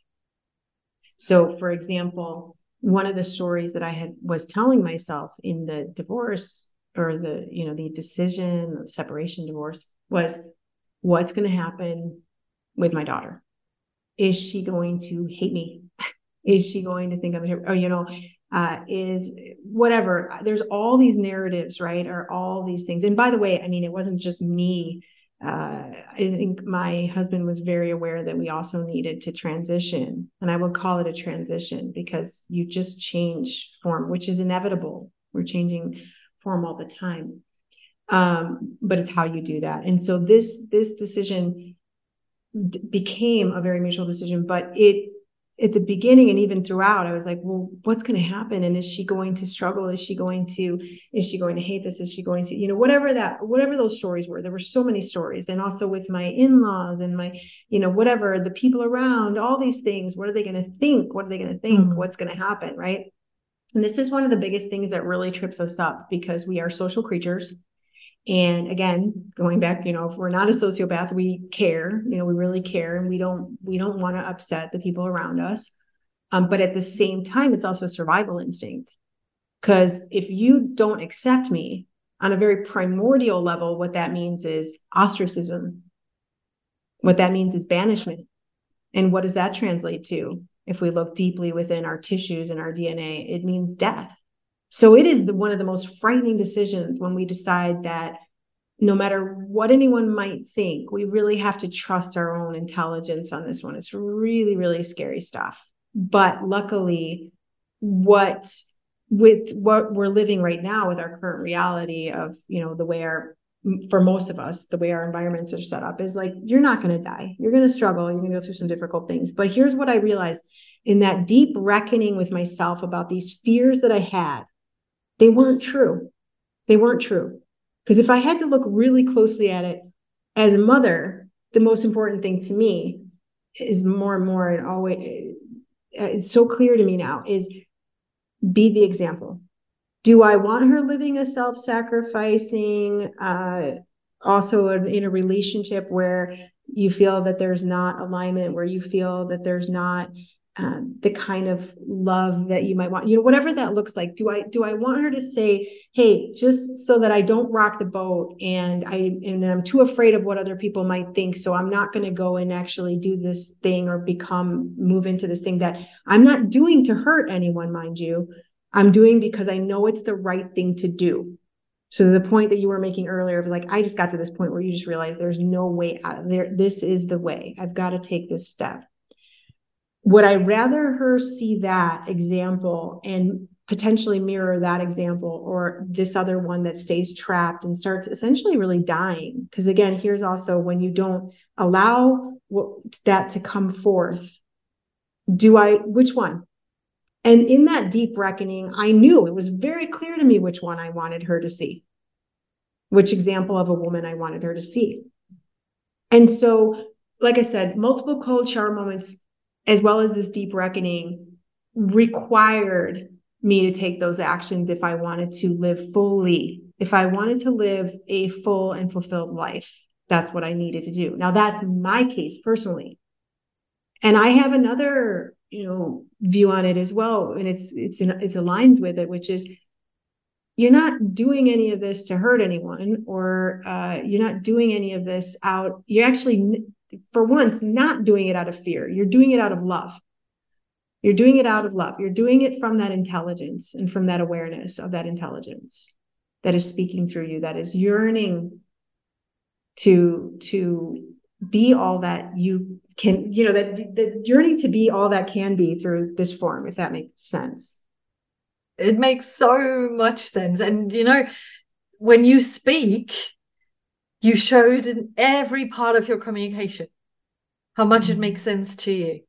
So, for example, one of the stories that I had was telling myself in the divorce or the, you know, the decision, of separation, divorce was what's going to happen with my daughter? Is she going to hate me? [laughs] is she going to think I'm, or, oh, you know, uh, is whatever. There's all these narratives, right? Or all these things. And by the way, I mean, it wasn't just me uh, I think my husband was very aware that we also needed to transition. And I would call it a transition because you just change form, which is inevitable. We're changing form all the time. Um, but it's how you do that. And so this this decision d- became a very mutual decision, but it at the beginning and even throughout, I was like, well, what's going to happen? And is she going to struggle? Is she going to, is she going to hate this? Is she going to, you know, whatever that, whatever those stories were, there were so many stories. And also with my in-laws and my, you know, whatever, the people around, all these things, what are they going to think? What are they going to think? Mm-hmm. What's going to happen? Right. And this is one of the biggest things that really trips us up because we are social creatures and again going back you know if we're not a sociopath we care you know we really care and we don't we don't want to upset the people around us. Um, but at the same time it's also survival instinct. Because if you don't accept me on a very primordial level what that means is ostracism. What that means is banishment. And what does that translate to? If we look deeply within our tissues and our dna it means death so it is the, one of the most frightening decisions when we decide that no matter what anyone might think, we really have to trust our own intelligence on this one. It's really, really scary stuff. But luckily, what with what we're living right now with our current reality of, you know, the way our for most of us, the way our environments are set up is like, you're not going to die. You're going to struggle. You're going to go through some difficult things. But here's what I realized in that deep reckoning with myself about these fears that I had they weren't true. They weren't true. Because if I had to look really closely at it as a mother, the most important thing to me is more and more and always uh, it's so clear to me now is be the example. Do I want her living a self-sacrificing, uh, also in a relationship where you feel that there's not alignment, where you feel that there's not um, the kind of love that you might want you know whatever that looks like. Do i do i want her to say hey just so that i don't rock the boat and i and i'm too afraid of what other people might think so i'm not going to go and actually do this thing or become move into this thing that i'm not doing to hurt anyone mind you. I'm doing because i know it's the right thing to do. So the point that you were making earlier of like i just got to this point where you just realize there's no way out of there. This is the way. I've got to take this step would I rather her see that example and potentially mirror that example or this other one that stays trapped and starts essentially really dying? Because again, here's also when you don't allow that to come forth, do I, which one? And in that deep reckoning, I knew it was very clear to me which one I wanted her to see, which example of a woman I wanted her to see. And so, like I said, multiple cold shower moments as well as this deep reckoning required me to take those actions if I wanted to live fully, if I wanted to live a full and fulfilled life. That's what I needed to do. Now that's my case personally. And I have another, you know, view on it as well and it's it's it's aligned with it which is you're not doing any of this to hurt anyone or uh, you're not doing any of this out you're actually for once, not doing it out of fear. You're doing it out of love. You're doing it out of love. You're doing it from that intelligence and from that awareness of that intelligence that is speaking through you, that is yearning to to be all that you can, you know, that the yearning to be all that can be through this form, if that makes sense. It makes so much sense. And you know, when you speak, you showed in every part of your communication how much it makes sense to you.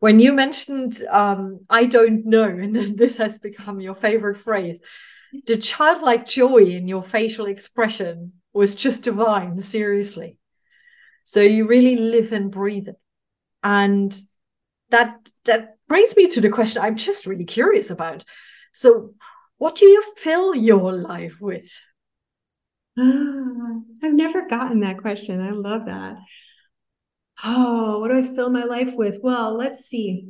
When you mentioned um, i don't know [laughs] and this has become your favorite phrase the childlike joy in your facial expression was just divine seriously. So you really live and breathe it. And that that brings me to the question i'm just really curious about. So what do you fill your life with ah, i've never gotten that question i love that Oh, what do I fill my life with? Well, let's see.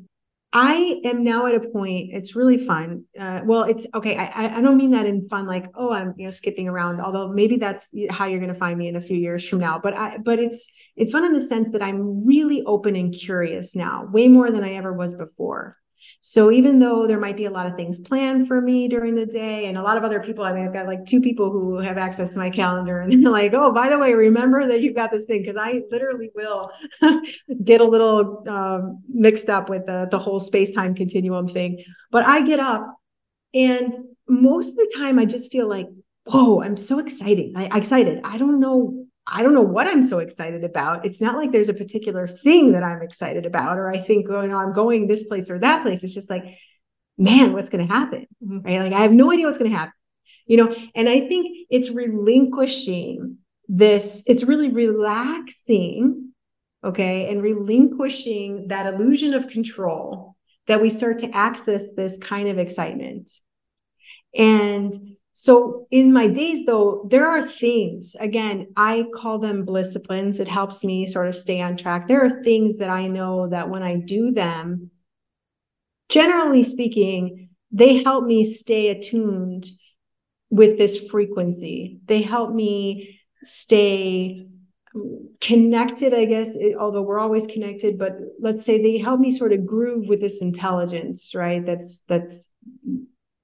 I am now at a point. It's really fun. Uh, well, it's okay. I I don't mean that in fun, like oh, I'm you know skipping around. Although maybe that's how you're going to find me in a few years from now. But I but it's it's fun in the sense that I'm really open and curious now, way more than I ever was before. So even though there might be a lot of things planned for me during the day, and a lot of other people, I mean, I've got like two people who have access to my calendar, and they're like, "Oh, by the way, remember that you've got this thing," because I literally will [laughs] get a little um, mixed up with the the whole space time continuum thing. But I get up, and most of the time, I just feel like, "Whoa, I'm so excited! I, excited! I don't know I don't know what I'm so excited about. It's not like there's a particular thing that I'm excited about, or I think, oh, you know, I'm going this place or that place. It's just like, man, what's going to happen? Mm-hmm. Right. Like I have no idea what's going to happen, you know, and I think it's relinquishing this, it's really relaxing, okay, and relinquishing that illusion of control that we start to access this kind of excitement. And so in my days though, there are things, again, I call them disciplines. It helps me sort of stay on track. There are things that I know that when I do them, generally speaking, they help me stay attuned with this frequency. They help me stay connected, I guess, although we're always connected, but let's say they help me sort of groove with this intelligence, right? That's that's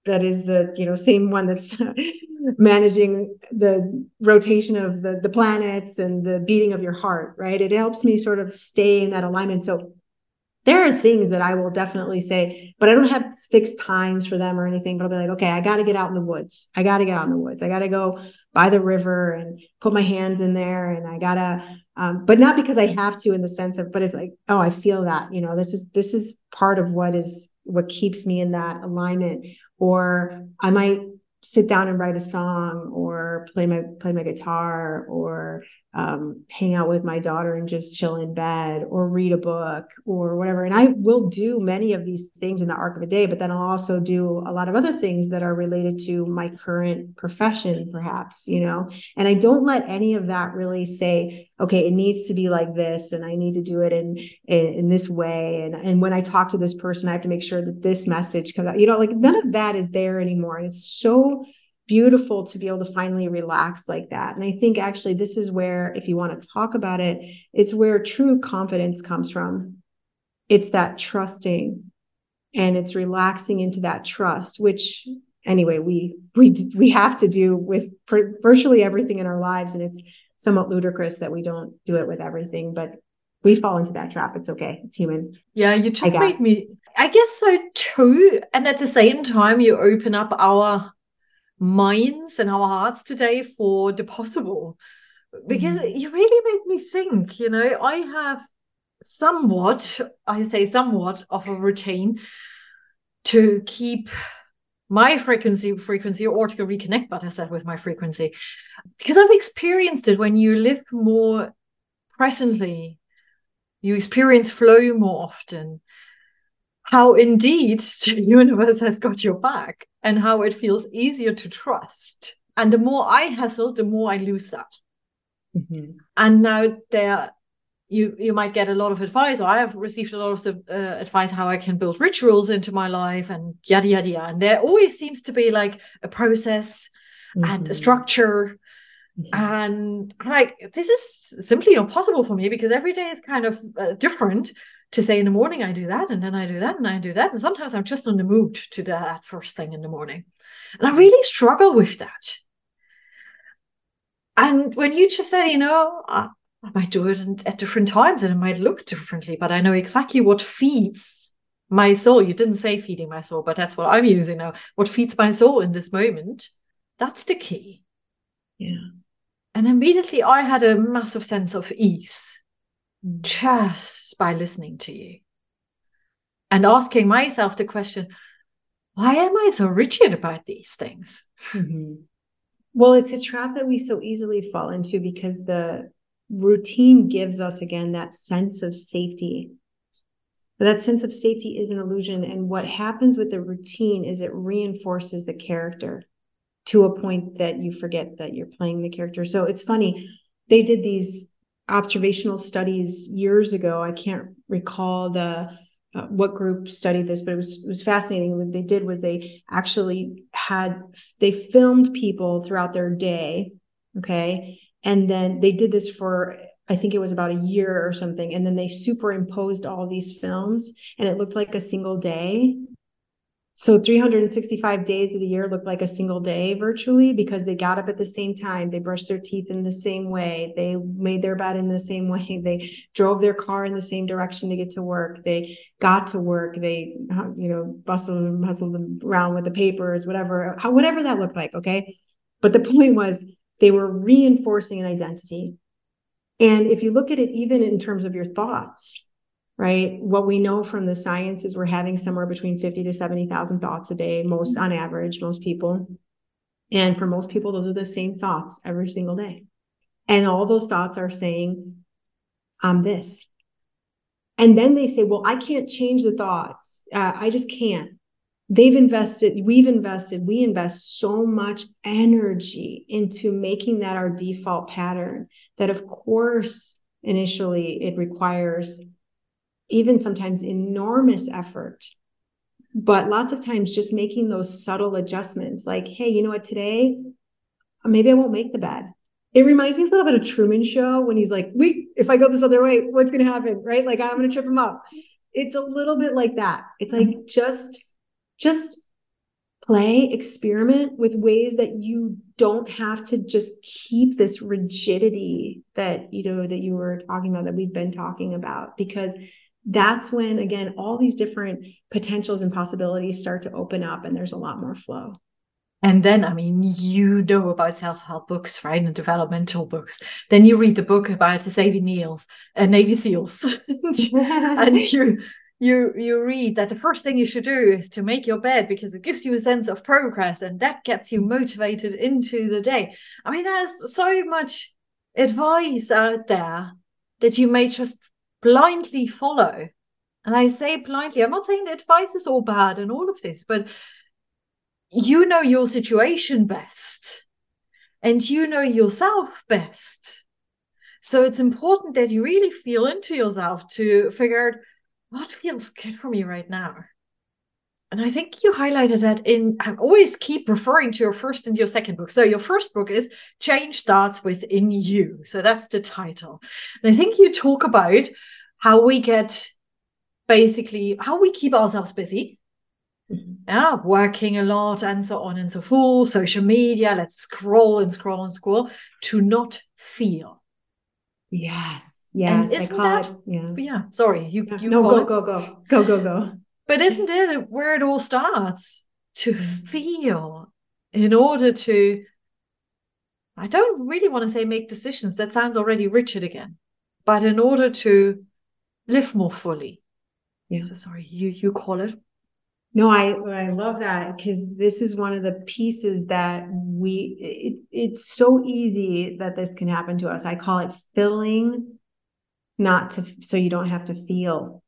that is the you know same one that's [laughs] managing the rotation of the the planets and the beating of your heart right? It helps me sort of stay in that alignment. So there are things that I will definitely say, but I don't have fixed times for them or anything. But I'll be like, okay, I got to get out in the woods. I got to get out in the woods. I got to go by the river and put my hands in there. And I got to, um, but not because I have to in the sense of, but it's like, oh, I feel that, you know, this is, this is part of what is, what keeps me in that alignment or I might sit down and write a song or play my play my guitar or um, hang out with my daughter and just chill in bed or read a book or whatever. And I will do many of these things in the arc of a day, but then I'll also do a lot of other things that are related to my current profession, perhaps, you know. And I don't let any of that really say, okay, it needs to be like this, and I need to do it in in, in this way. And and when I talk to this person, I have to make sure that this message comes out. You know, like none of that is there anymore. And it's so beautiful to be able to finally relax like that. And I think actually this is where, if you want to talk about it, it's where true confidence comes from. It's that trusting and it's relaxing into that trust, which anyway, we we we have to do with virtually everything in our lives. And it's somewhat ludicrous that we don't do it with everything, but we fall into that trap. It's okay. It's human. Yeah, you just made me I guess so too. And at the same time, you open up our minds and our hearts today for the possible. Because mm. you really made me think you know i have somewhat i say somewhat of a routine to keep my frequency frequency or to reconnect but i said with my frequency. Because i've experienced it when you live more presently. You experience flow more often how indeed [laughs] the universe has got your back and how it feels easier to trust. And the more I hustle, the more I lose that. Mm-hmm. And now there, you you might get a lot of advice, or I have received a lot of uh, advice how I can build rituals into my life and yada yada yada. And there always seems to be like a process mm-hmm. and a mm-hmm. structure. And I'm like, this is simply not possible for me because every day is kind of uh, different to say in the morning I do that and then I do that and I do that. And sometimes I'm just on the mood to do that first thing in the morning. And I really struggle with that. And when you just say, you know, I, I might do it at different times and it might look differently, but I know exactly what feeds my soul. You didn't say feeding my soul, but that's what I'm using now. What feeds my soul in this moment? That's the key. Yeah. And immediately I had a massive sense of ease just by listening to you and asking myself the question why am I so rigid about these things? Mm-hmm. Well, it's a trap that we so easily fall into because the routine gives us, again, that sense of safety. But that sense of safety is an illusion. And what happens with the routine is it reinforces the character to a point that you forget that you're playing the character. So it's funny. They did these observational studies years ago. I can't recall the uh, what group studied this, but it was it was fascinating. What they did was they actually had they filmed people throughout their day, okay, and then they did this for I think it was about a year or something, and then they superimposed all these films, and it looked like a single day. So 365 days of the year looked like a single day virtually because they got up at the same time. They brushed their teeth in the same way. They made their bed in the same way. [laughs] They drove their car in the same direction to get to work. They got to work. They, uh, you know, bustled and hustled around with the papers, whatever, whatever that looked like. Okay. But the [laughs] point was they were reinforcing an identity. And if you look at it, even in terms of your thoughts, right? What we know from the science is we're having somewhere between 50 to 70,000 thoughts a day, most on average, most people. And for most people, those are the same thoughts every single day. And all those thoughts are saying, I'm this. And then they say, well, I can't change the thoughts. Uh, I just can't. They've invested, we've invested, we invest so much energy into making that our default pattern that, of course, initially it requires even sometimes enormous effort. But lots of times, just making those subtle adjustments, like, hey, you know what, today, maybe I won't make the bed. It reminds me a little bit of Truman Show when he's like, wait, if I go this other way, what's going to happen? Right? Like, I'm going to trip him up. It's a little bit like that. It's like just, just play, experiment with ways that you don't have to just keep this rigidity that, you know, that you were talking about, that we've been talking about, because that's when again all these different potentials and possibilities start to open up and there's a lot more flow and then, I mean, you know about self-help books, right? And developmental books. Then you read the book about the Navy Neals, uh, Navy SEALs, [laughs] and you you you read that the first thing you should do is to make your bed because it gives you a sense of progress, and that gets you motivated into the day. I mean, there's so much advice out there that you may just blindly follow. And I say blindly, I'm not saying the advice is all bad and all of this, but you know your situation best and you know yourself best. So it's important that you really feel into yourself to figure out what feels good for me right now. And I think you highlighted that in, I always keep referring to your first and your second book. So your first book is Change Starts Within You. So that's the title. And I think you talk about how we get basically how we keep ourselves busy. Mm-hmm. yeah working a lot and so on and so forth social media let's scroll and scroll and scroll to not feel yes yes and isn't that yeah. Yeah sorry you, you no go, go go. Go go go. But isn't it where it all starts? To feel in order to i don't really want to say make decisions that sounds already rigid again but in order to live more fully. Yeah. So sorry, you you call it. No, I I love that because this is one of the pieces that we it, it's so easy that this can happen to us. I call it filling, not to so you don't have to feel.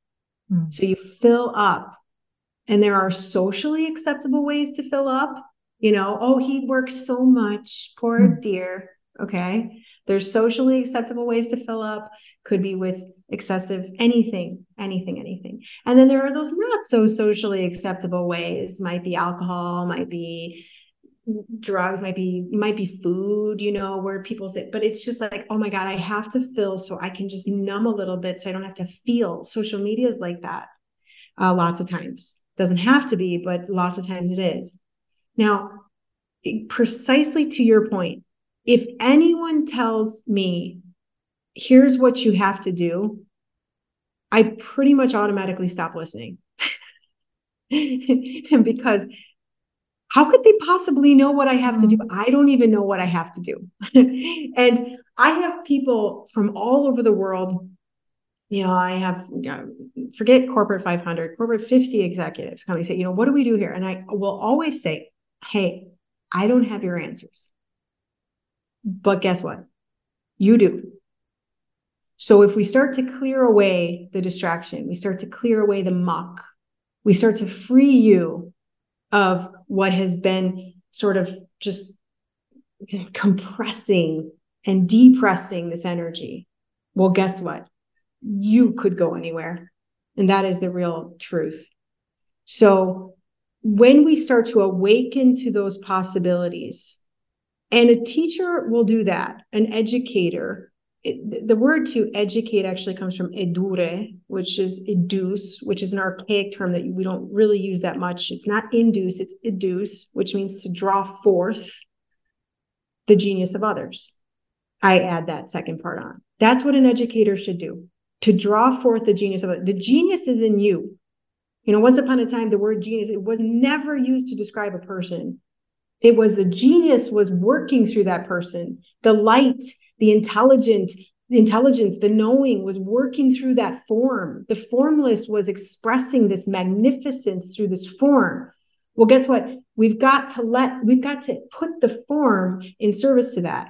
Mm. So you fill up, and there are socially acceptable ways to fill up. You know, oh, he works so much, poor mm. dear. Okay, there's socially acceptable ways to fill up. Could be with excessive anything anything anything. And then there are those not so socially acceptable ways. Might be alcohol might be drugs might be might be food you know where people say but it's just like oh my god i have to feel so i can just numb a little bit so i don't have to feel. Social media is like that uh, lots of times. Doesn't have to be but lots of times it is. Now precisely to your point if anyone tells me, here's what you have to do, I pretty much automatically stop listening. [laughs] because how could they possibly know what I have to do? Mm. I don't even know what I have to do. [laughs] and I have people from all over the world. You know, I have, you know, forget corporate 500, corporate 50 executives come and say, you know, what do we do here? And I will always say, hey, I don't have your answers. But guess what? You do. So if we start to clear away the distraction, we start to clear away the muck, we start to free you of what has been sort of just compressing and depressing this energy. Well, guess what? You could go anywhere. And that is the real truth. So when we start to awaken to those possibilities, and a teacher will do that, an educator. It, the word to educate actually comes from edure, which is educe, which is an archaic term that we don't really use that much. It's not induce, it's educe, which means to draw forth the genius of others. I add that second part on. That's what an educator should do to draw forth the genius of it. The genius is in you. You know, once upon a time, the word genius, it was never used to describe a person. It was the genius was working through that person. The light, the intelligent, the intelligence, the knowing was working through that form. The formless was expressing this magnificence through this form. Well, guess what? We've got to let, we've got to put the form in service to that.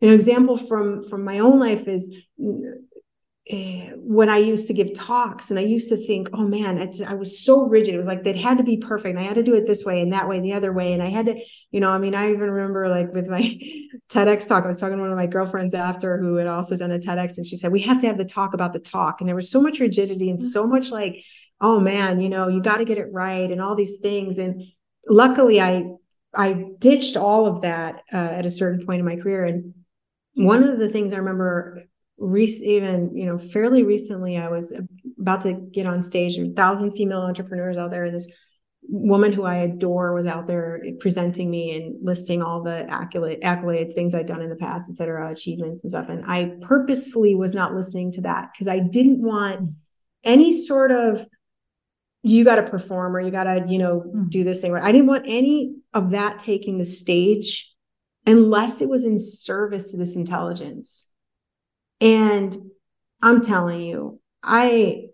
An example from from my own life is when I used to give talks and I used to think, oh man, it's, I was so rigid. It was like, they had to be perfect. And I had to do it this way and that way and the other way. And I had to, you know, I mean, I even remember like with my [laughs] TEDx talk, I was talking to one of my girlfriends after who had also done a TEDx and she said, we have to have the talk about the talk. And there was so much rigidity and so much like, oh man, you know, you got to get it right and all these things. And luckily I, I ditched all of that uh, at a certain point in my career. And one of the things I remember Rec- even you know fairly recently i was about to get on stage there a thousand female entrepreneurs out there. This woman who i adore was out there presenting me and listing all the accolades, accolades things i'd done in the past et cetera achievements and stuff. And i purposefully was not listening to that because i didn't want any sort of you got to perform or you got to you know hmm. do this thing. I didn't want any of that taking the stage unless it was in service to this intelligence and I'm telling you, I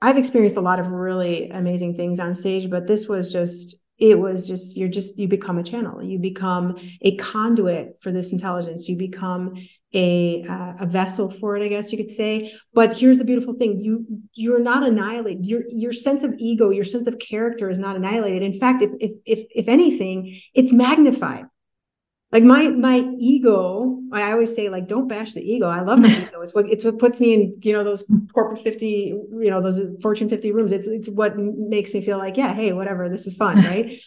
I've experienced a lot of really amazing things on stage, but this was just it was just you're just you become a channel. You become a conduit for this intelligence. You become a uh, a vessel for it i guess you could say. But here's the beautiful thing. You you're not annihilated. Your your sense of ego your sense of character is not annihilated. In fact if if if, if anything it's magnified like my my ego i always say like don't bash the ego. I love my [laughs] ego. It's what it's what puts me in you know those corporate 50 you know those fortune 50 rooms. It's it's what makes me feel like yeah hey whatever this is fun [laughs] right?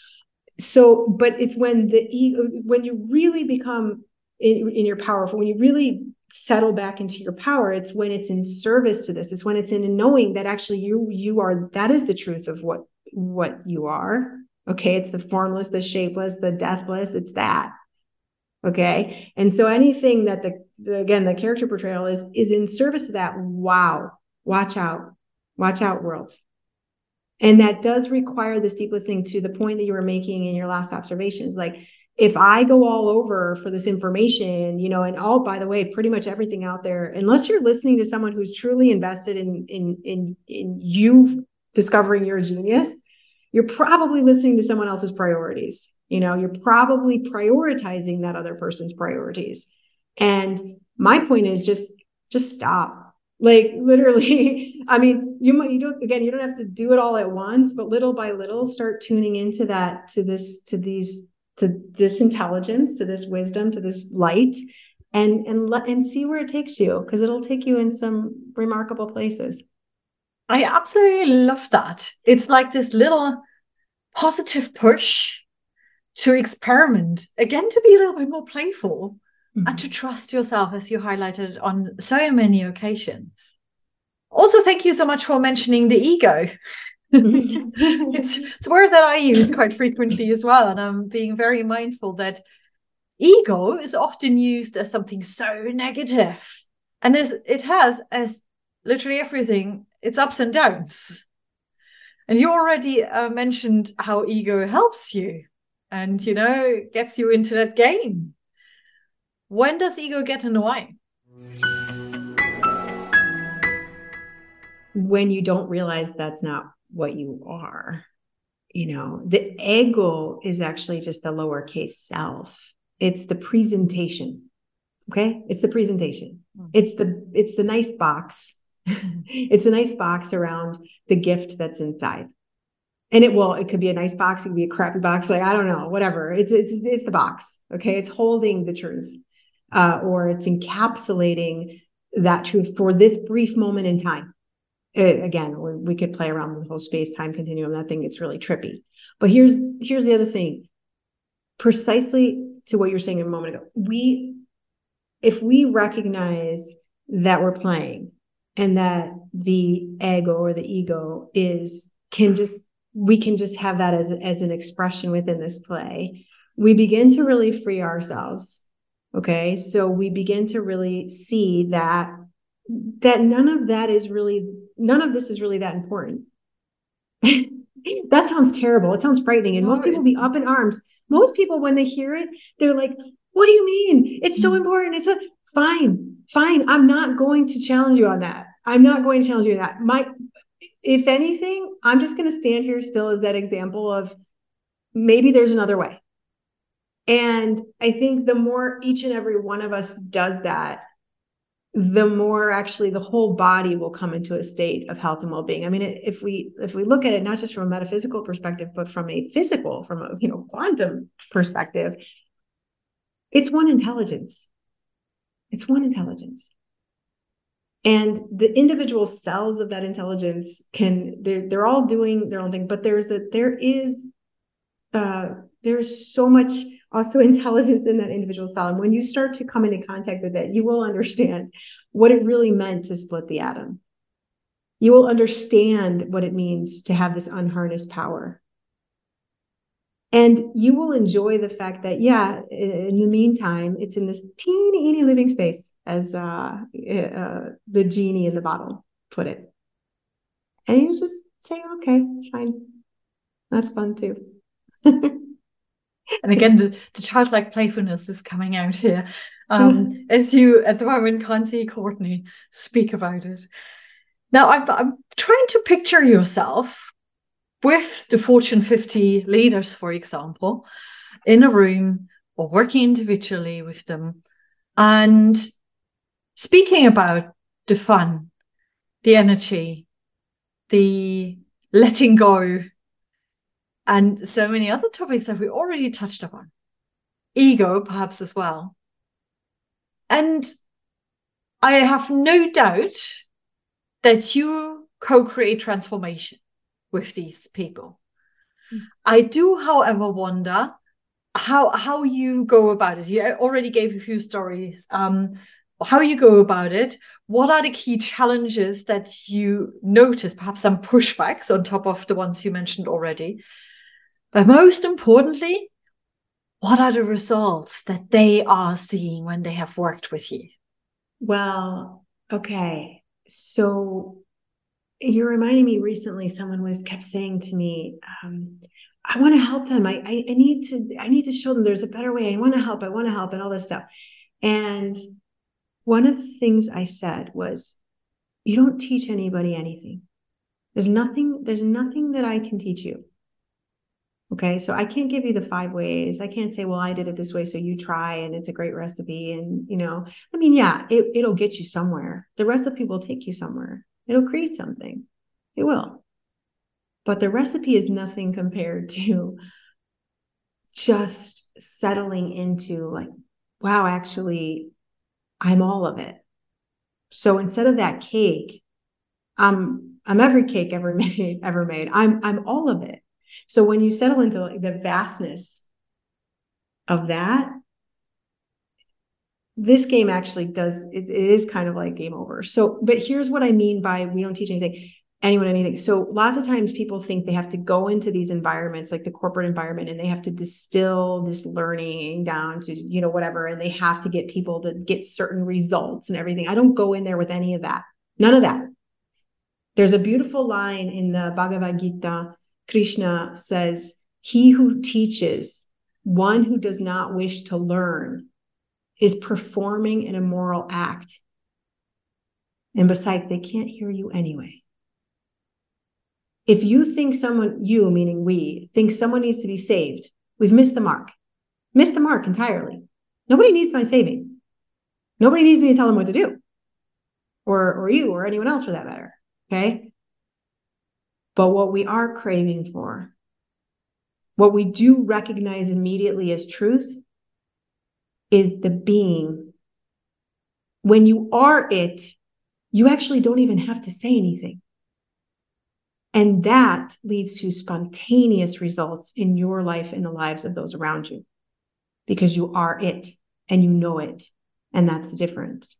So but it's when the ego when you really become in, in your power when you really settle back into your power it's when it's in service to this. It's when it's in knowing that actually you you are that is the truth of what what you are. Okay? It's the formless the shapeless the deathless. It's that okay? And so anything that the, the, again the character portrayal is is in service of that wow watch out watch out worlds and that does require this deep listening to the point that you were making in your last observations. Like if i go all over for this information you know and all by the way pretty much everything out there unless you're listening to someone who's truly invested in in in in you discovering your genius you're probably listening to someone else's priorities you know, you're probably prioritizing that other person's priorities. And my point is just just stop. Like [laughs] literally, I mean, you might you don't again, you don't have to do it all at once, but little by little start tuning into that to this to these to this intelligence, to this wisdom, to this light and and let and see where it takes you because it'll take you in some remarkable places. I absolutely love that. It's like this little positive push to experiment again to be a little bit more playful mm-hmm. and to trust yourself as you highlighted on so many occasions. Also thank you so much for mentioning the ego. [laughs] [laughs] It's it's a word that i use quite frequently as well and i'm being very mindful that ego is often used as something so negative and as it has as literally everything its ups and downs. And you already uh, mentioned how ego helps you and you know gets you into that game. When does ego get in the way when you don't realize that's not what you are you know? The ego is actually just a lowercase self. It's the presentation okay? It's the presentation. Mm. it's the it's the nice box. [laughs] It's a nice box around the gift that's inside and it will it could be a nice box it could be a crappy box like i don't know whatever. It's it's it's the box okay? It's holding the truth uh, or it's encapsulating that truth for this brief moment in time. It, again we could play around with the whole space time continuum that thing gets really trippy. But here's here's the other thing. Precisely to what you're saying a moment ago we if we recognize that we're playing and that the ego or the ego is can just we can just have that as as an expression within this play. We begin to really free ourselves okay? So we begin to really see that that none of that is really none of this is really that important. [laughs] That sounds terrible. It sounds frightening. And most people be up in arms. Most people when they hear it they're like what do you mean? It's so important. It's a fine fine. I'm not going to challenge you on that. I'm not going to challenge you on that. My if anything i'm just going to stand here still as that example of maybe there's another way. And i think the more each and every one of us does that the more actually the whole body will come into a state of health and well-being. I mean if we if we look at it not just from a metaphysical perspective but from a physical from a you know quantum perspective it's one intelligence. It's one intelligence and the individual cells of that intelligence can they're, they're all doing their own thing but there's a there is uh there's so much also [laughs] intelligence in that individual cell. And when you start to come into contact with it, you will understand what it really meant to split the atom. You will understand what it means to have this unharnessed power. And you will enjoy the fact that, yeah, in the meantime, it's in this teeny, teeny living space, as uh, uh, the genie in the bottle put it. And you just say, okay, fine. That's fun too. [laughs] and again the, the, childlike playfulness is coming out here um, [laughs] as you at the moment can't see Cortney speak about it now I'm, I'm trying to picture yourself with the fortune 50 leaders for example in a room or working individually with them and speaking about the fun the energy the letting go and so many other topics that we already touched upon. Ego, perhaps as well. And I have no doubt that you co create transformation with these people. Mm. I do, however, wonder how how you go about it. You already gave a few stories. Um, how you go about it. What are the key challenges that you notice? Perhaps some pushbacks on top of the ones you mentioned already. But most importantly, what are the results that they are seeing when they have worked with you? Well, okay. So you're reminding me recently, someone was kept saying to me, um, I want to help them. I, I, I need to, I need to show them there's a better way. I want to help. I want to help and all this stuff. And one of the things I said was, you don't teach anybody anything. There's nothing, there's nothing that I can teach you. Okay. So I can't give you the five ways. I can't say, well, I did it this way. So you try and it's a great recipe. And, you know, I mean, yeah, it, it'll get you somewhere. The recipe will take you somewhere. It'll create something. It will. But the recipe is nothing compared [laughs] to just settling into like, wow, actually, I'm all of it. So instead of that cake, I'm I'm every cake ever [laughs] made, ever made. I'm I'm all of it. So when you settle into the vastness of that, this game actually does it, it is kind of like game over. So, but here's what I mean by we don't teach anything. anyone anything. So lots of times people think they have to go into these environments like the corporate environment and they have to distill this learning down to, you know, whatever, and they have to get people to get certain results and everything. I don't go in there with any of that. None of that. There's a beautiful line in the Bhagavad Gita. Krishna says, He who teaches one who does not wish to learn is performing an immoral act. And besides, they can't hear you anyway. If you think someone, you meaning we, think someone needs to be saved, we've missed the mark. Missed the mark entirely. Nobody needs my saving. Nobody needs me to tell them what to do. Or, or you or anyone else for that matter. Okay. But what we are craving for, what we do recognize immediately as truth, is the being. When you are it, you actually don't even have to say anything. And that leads to spontaneous results in your life and the lives of those around you because you are it and you know it. And that's the difference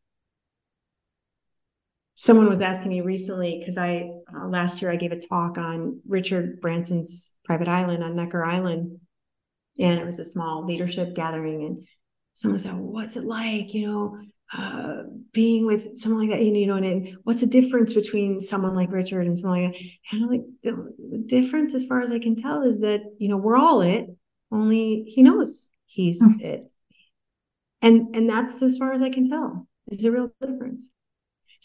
someone was asking me recently because I uh, last year I gave a talk on Richard Branson's private island on Necker Island, and it was a small leadership gathering. And someone said, well, "What's it like, you know, uh, being with someone like that? You know, and, and what's the difference between someone like Richard and someone like that?" And I'm like, the, the difference, as far as I can tell, is that you know we're all it. Only he knows he's mm-hmm. it, and and that's as far as I can tell. Is the real difference.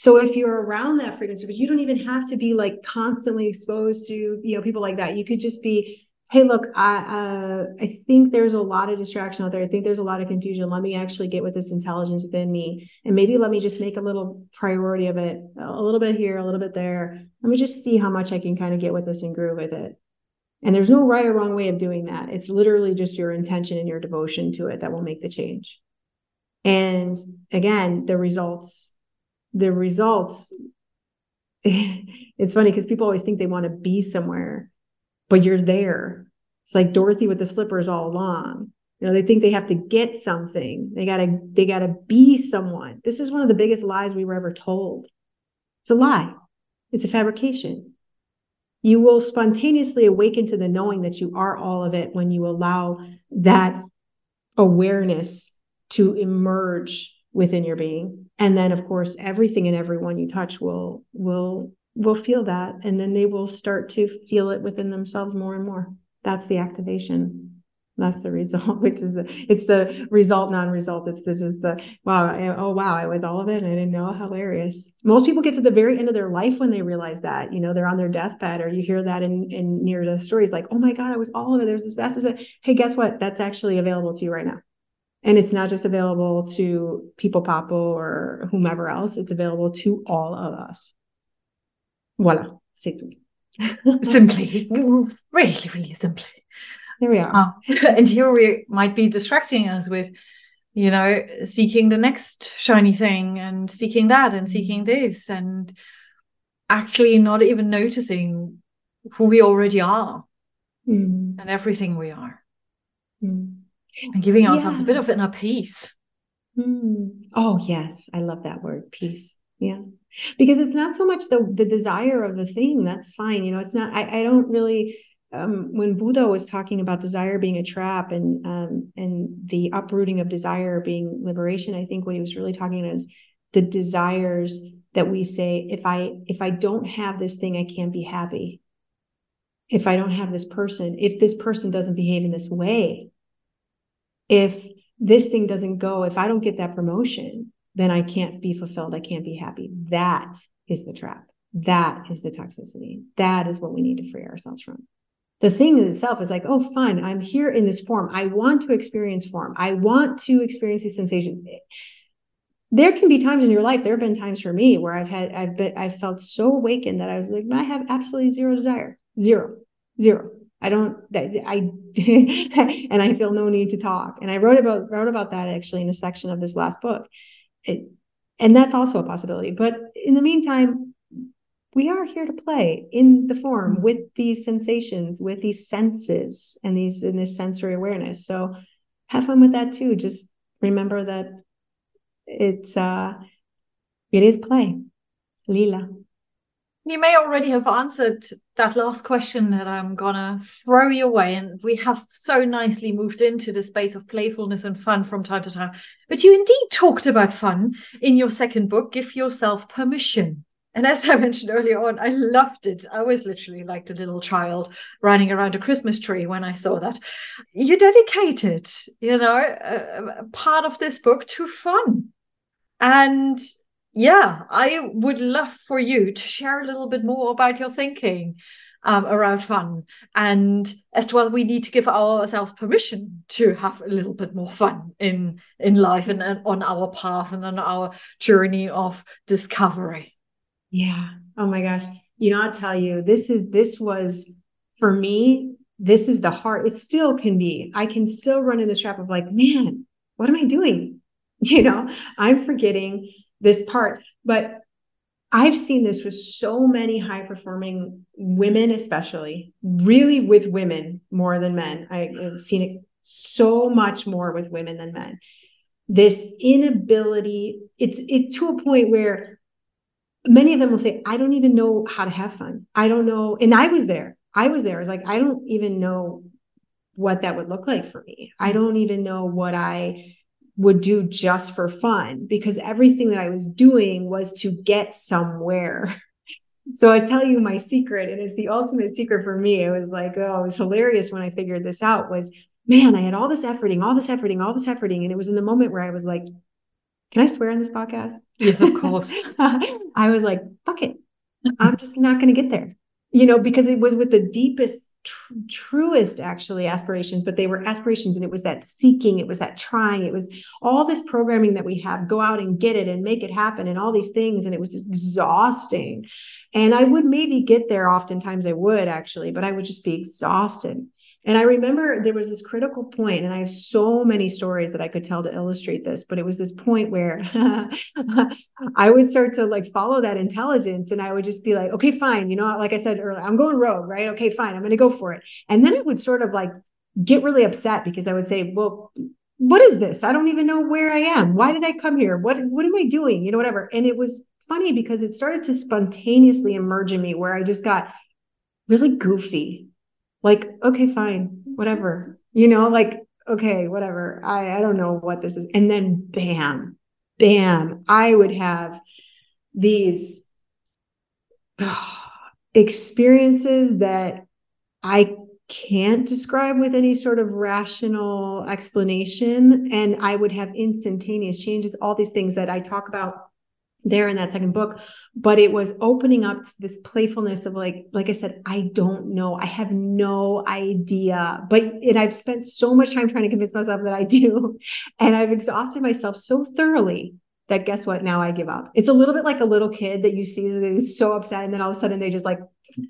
So if you're around that frequency, but you don't even have to be like constantly exposed to, you know, people like that. You could just be, hey, look, I uh, I think there's a lot of distraction out there. I think there's a lot of confusion. Let me actually get with this intelligence within me, and maybe let me just make a little priority of it, a little bit here, a little bit there. Let me just see how much I can kind of get with this and groove with it. And there's no right or wrong way of doing that. It's literally just your intention and your devotion to it that will make the change. And again, the results the results [laughs] it's funny because people always think they want to be somewhere but you're there. It's like dorothy with the slippers all along. You know they think they have to get something. They gotta they gotta be someone. This is one of the biggest lies we were ever told. It's a lie. It's a fabrication. You will spontaneously awaken to the knowing that you are all of it when you allow that awareness to emerge within your being. And then of course everything and everyone you touch will will will feel that and then they will start to feel it within themselves more and more. That's the activation. That's the result [laughs] which is the it's the result non-result. It's the, just the wow I, oh wow i was all of it and i didn't know hilarious. Most people get to the very end of their life when they realize that you know they're on their deathbed or you hear that in in near death stories like oh my god i was all of it. There's this vast hey guess what? That's actually available to you right now. And it's not just available to people Papo or whomever else, it's available to all of us. Voila, c'est tout. [laughs] simply, really, really simply. Here we are. Oh. [laughs] and here we might be distracting us with, you know, seeking the next shiny thing and seeking that and seeking this and actually not even noticing who we already are mm. and everything we are. Mm and giving ourselves yeah. a bit of inner peace. Mm. Oh, yes. I love that word, peace. Yeah. Because it's not so much the the desire of the thing. That's fine. You know, it's not, I, I don't really um, when Buddha was talking about desire being a trap and um, and the uprooting of desire being liberation, I think what he was really talking about is the desires that we say, if I if I don't have this thing, I can't be happy. If I don't have this person, if this person doesn't behave in this way, if this thing doesn't go, if I don't get that promotion, then I can't be fulfilled. I can't be happy. That is the trap. That is the toxicity. That is what we need to free ourselves from. The thing in itself is like, oh, fun. I'm here in this form. I want to experience form. I want to experience these sensations. There can be times in your life. There have been times for me where I've had, I've been, I've felt so awakened that I was like, I have absolutely zero desire, zero, zero. I don't I [laughs] and I feel no need to talk. And I wrote about wrote about that actually in a section of this last book. It, and that's also a possibility. But in the meantime, we are here to play in the form mm-hmm. with these sensations, with these senses and these in this sensory awareness. So have fun with that too. Just remember that it's uh it is play. Lila. You may already have answered that last question that I'm gonna throw you away, and we have so nicely moved into the space of playfulness and fun from time to time. But you indeed talked about fun in your second book, Give Yourself Permission. And as I [laughs] mentioned earlier on, I loved it. I was literally like a little child running around a Christmas tree when I saw that. You dedicated, you know, part of this book to fun. And yeah, I would love for you to share a little bit more about your thinking um, around fun. And as well, we need to give ourselves permission to have a little bit more fun in in life and, and on our path and on our journey of discovery. Yeah. Oh my gosh. You know, I'll tell you, this is this was for me, this is the heart. It still can be. I can still run in the trap of like, man, what am I doing? [laughs] You know, I'm forgetting this part. But I've seen this with so many high performing women, especially really with women more than men. I've seen it so much more with women than men. This inability, it's it's to a point where many of them will say, I don't even know how to have fun. I don't know. And I was there. I was there. I was like, I don't even know what that would look like for me. I don't even know what I would do just for fun because everything that I was doing was to get somewhere. [laughs] So I tell you my secret, and it's the ultimate secret for me. It was like, oh, it was hilarious when I figured this out. Was man, I had all this efforting, all this efforting, all this efforting, and it was in the moment where I was like, can I swear on this podcast? Yes, of course. [laughs] I was like, fuck it, I'm just not going to get there, you know, because it was with the deepest tr- truest actually aspirations but they were aspirations and it was that seeking it was that trying it was all this programming that we have go out and get it and make it happen and all these things and it was exhausting. And i would maybe get there oftentimes i would actually but i would just be exhausted and I remember there was this critical point, and I have so many stories that I could tell to illustrate this, but it was this point where [laughs] I would start to like follow that intelligence and I would just be like, okay, fine. You know, like I said earlier, I'm going rogue, right? Okay, fine. I'm going to go for it. And then it would sort of like get really upset because I would say, well, what is this? I don't even know where I am. Why did I come here? What, what am I doing? You know, whatever. And it was funny because it started to spontaneously emerge in me where I just got really goofy like okay fine mm-hmm. whatever. You know like okay whatever. I i don't know what this is. And then bam bam i would have these oh, [sighs] experiences that i can't describe with any sort of rational explanation. And i would have instantaneous changes all these things that i talk about there in that second book but it was opening up to this playfulness of like like i said i don't know. I have no idea. But and i've spent so much time trying to convince myself that i do. [laughs] And i've exhausted myself so thoroughly that guess what? Now i give up. It's a little bit like a little kid that you see is so upset and then all of a sudden they just like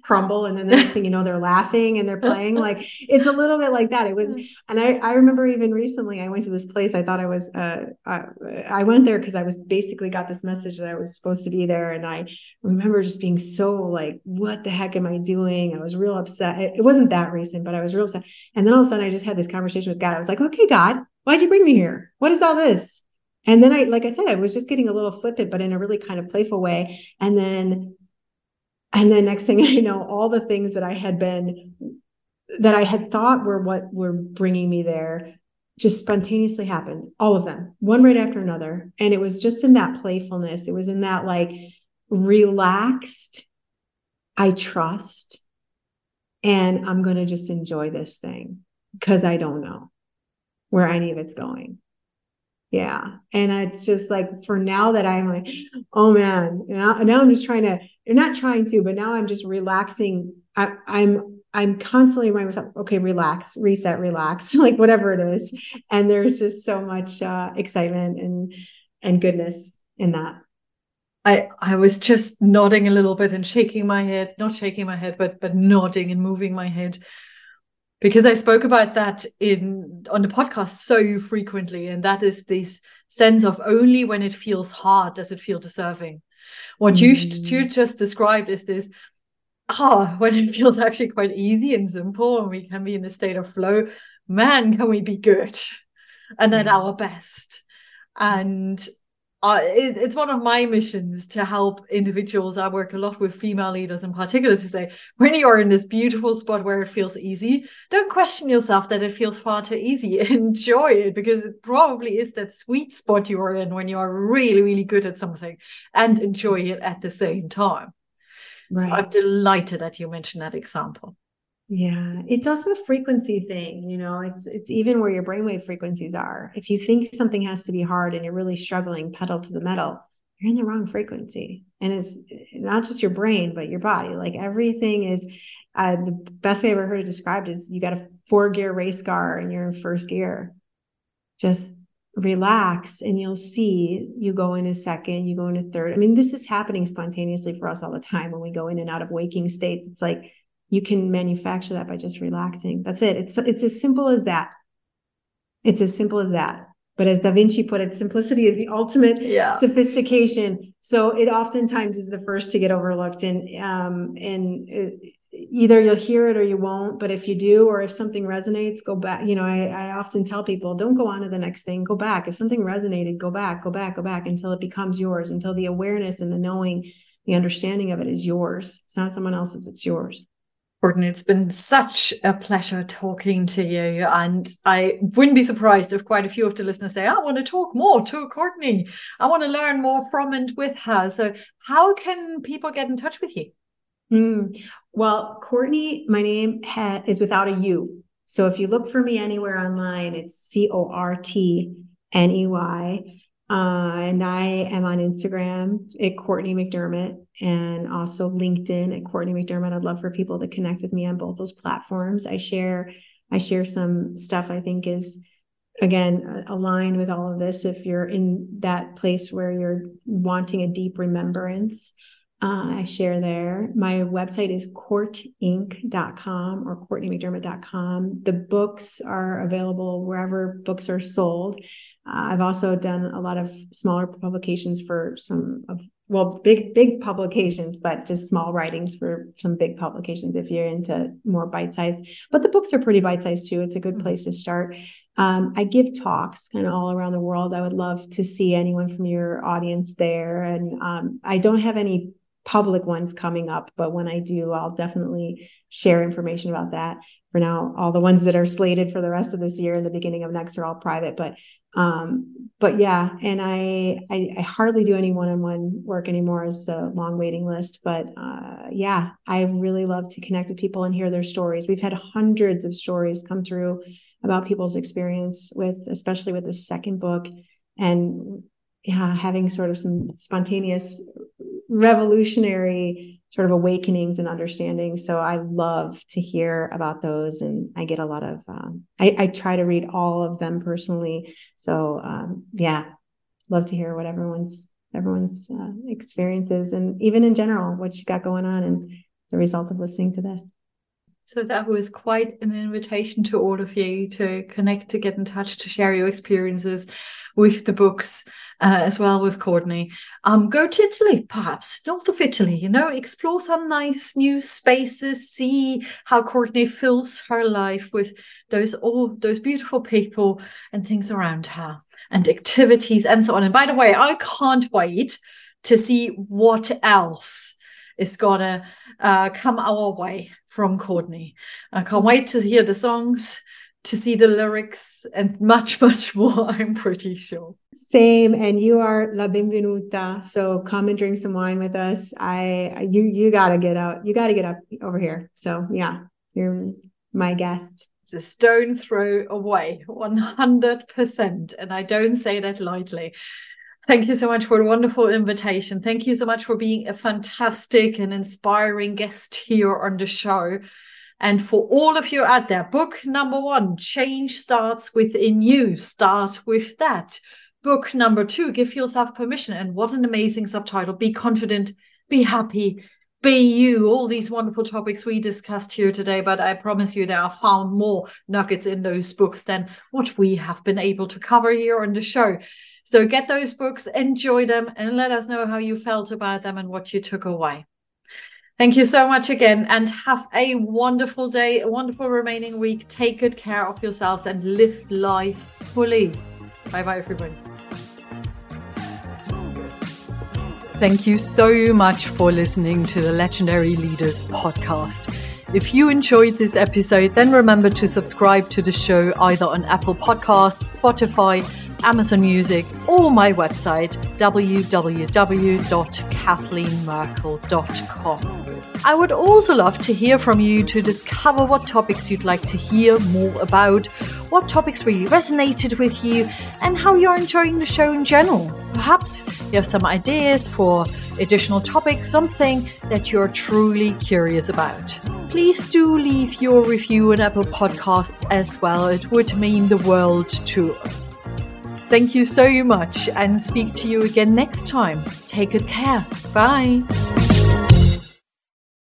crumble and then the next thing you know they're laughing and they're playing. Like it's a little bit like that. It was mm. and i i remember even recently i went to this place i thought i was uh i, I went there because i was basically got this message that i was supposed to be there and i remember just being so like what the heck am i doing? I was real upset. It, it wasn't that recent but i was real upset. And then all of a sudden i just had this conversation with god. I was like okay god why'd you bring me here? What is all this? And then I, like I said, I was just getting a little flippant, but in a really kind of playful way. And then and then next thing [laughs] I know, all the things that I had been that I had thought were what were bringing me there just spontaneously happened. All of them, one right after another. And it was just in that playfulness. It was in that like relaxed, I trust, and I'm going to just enjoy this thing because I don't know where any of it's going. Yeah. And it's just like for now that I'm like, oh man, now, now I'm just trying to, you're not trying to, but now I'm just relaxing. I, I'm I'm constantly reminding myself, okay, relax, reset, relax, [laughs] like whatever it is. And there's just so much uh, excitement and and goodness in that. I I was just nodding a little bit and shaking my head, not shaking my head, but but nodding and moving my head because I spoke about that in on the podcast so frequently, and that is this sense of only when it feels hard does it feel deserving. What mm. you you just described is this ah when it feels actually quite easy and simple, and we can be in a state of flow. Man, can we be good and at our best? And uh, it, it's one of my missions to help individuals. I work a lot with female leaders in particular to say, when you are in this beautiful spot where it feels easy, don't question yourself that it feels far too easy. [laughs] Enjoy it because it probably is that sweet spot you are in when you are really, really good at something and enjoy it at the same time. Right. So I'm delighted that you mentioned that example. Yeah, it's also a frequency thing, you know. It's it's even where your brainwave frequencies are. If you think something has to be hard and you're really struggling, pedal to the metal, you're in the wrong frequency. And it's not just your brain, but your body. Like everything is uh, the best way I've ever heard it described is you got a four gear race car and you're in first gear. Just relax and you'll see you go into second, you go into third. I mean, this is happening spontaneously for us all the time when we go in and out of waking states. It's like you can manufacture that by just relaxing. That's it. It's it's as simple as that. It's as simple as that. But as Da Vinci put it, simplicity is the ultimate yeah. sophistication. So it oftentimes is the first to get overlooked, and um, and uh, either you'll hear it or you won't. But if you do, or if something resonates, go back. You know, I, I often tell people, don't go on to the next thing. Go back. If something resonated, go back, go back, go back until it becomes yours. Until the awareness and the knowing, the understanding of it is yours. It's not someone else's. It's yours. Cortney, it's been such a pleasure talking to you. And I wouldn't be surprised if quite a few of the listeners say, I want to talk more to Cortney. I want to learn more from and with her. So, how can people get in touch with you? Mm. Well, Cortney, my name ha- is without a U. So, if you look for me anywhere online, it's C O R T N E Y. Uh, and I am on Instagram at Cortney McDermott and also LinkedIn at Cortney McDermott. I'd love for people to connect with me on both those platforms. I share I share some stuff I think is again aligned with all of this. If you're in that place where you're wanting a deep remembrance, uh, I share there. My website is courtinc.com or cortneymcdermott.com. The books are available wherever books are sold. Uh, I've also done a lot of smaller publications for some of well big big publications but just small writings for some big publications if you're into more bite size but the books are pretty bite size too. It's a good mm-hmm. place to start. Um, i give talks kind of all around the world. I would love to see anyone from your audience there. And um, i don't have any public ones coming up but when i do i'll definitely share information about that for now all the ones that are slated for the rest of this year and the beginning of next are all private but um, but yeah, and I, I, I hardly do any one-on-one work anymore as a long waiting list. But uh, yeah, I really love to connect with people and hear their stories. We've had hundreds of stories come through about people's experience with, especially with the second book, and yeah, having sort of some spontaneous, revolutionary sort of awakenings and understanding. So I love to hear about those, and I get a lot of. Um, I, I, try to read all of them personally. So um, yeah, love to hear what everyone's everyone's uh, experiences, and even in general, what you got going on, and the result of listening to this. So that was quite an invitation to all of you to connect, to get in touch, to share your experiences with the books uh, as well with Cortney. Um, go to Italy, perhaps north of Italy. You know, explore some nice new spaces. See how Cortney fills her life with those all those beautiful people and things around her, and activities and so on. And by the way, I can't wait to see what else is gonna uh, come our way from Cortney. I can't wait to hear the songs, to see the lyrics, and much, [laughs] much more, I'm pretty sure. Same. And you are la benvenuta. So come and drink some wine with us. I you you gotta get out. You gotta get up over here. So yeah, you're my guest. It's a stone throw away, 100%. And I don't say that lightly. Thank you so much for a wonderful invitation. Thank you so much for being a fantastic and inspiring guest here on the show. And for all of you out there, book number one, Change Starts Within You. Start with that. Book number two, Give Yourself Permission. And what an amazing subtitle. Be confident, be happy, be you. All these wonderful topics we discussed here today. But I promise you, there are found more nuggets in those books than what we have been able to cover here on the show. So get those books, enjoy them, and let us know how you felt about them and what you took away. Thank you so much again, and have a wonderful day, a wonderful remaining week. Take good care of yourselves and live life fully. Bye bye, everybody. Thank you so much for listening to the Legendary Leaders podcast. If you enjoyed this episode, then remember to subscribe to the show either on Apple Podcasts, Spotify, Amazon Music, or my website, www.kathleenmerkel.com. I would also love to hear from you to discover what topics you'd like to hear more about, what topics really resonated with you, and how you're enjoying the show in general. Perhaps you have some ideas for additional topics, something that you're truly curious about. Please do leave your review on Apple Podcasts as well. It would mean the world to us. Thank you so much and speak to you again next time. Take good care. Bye.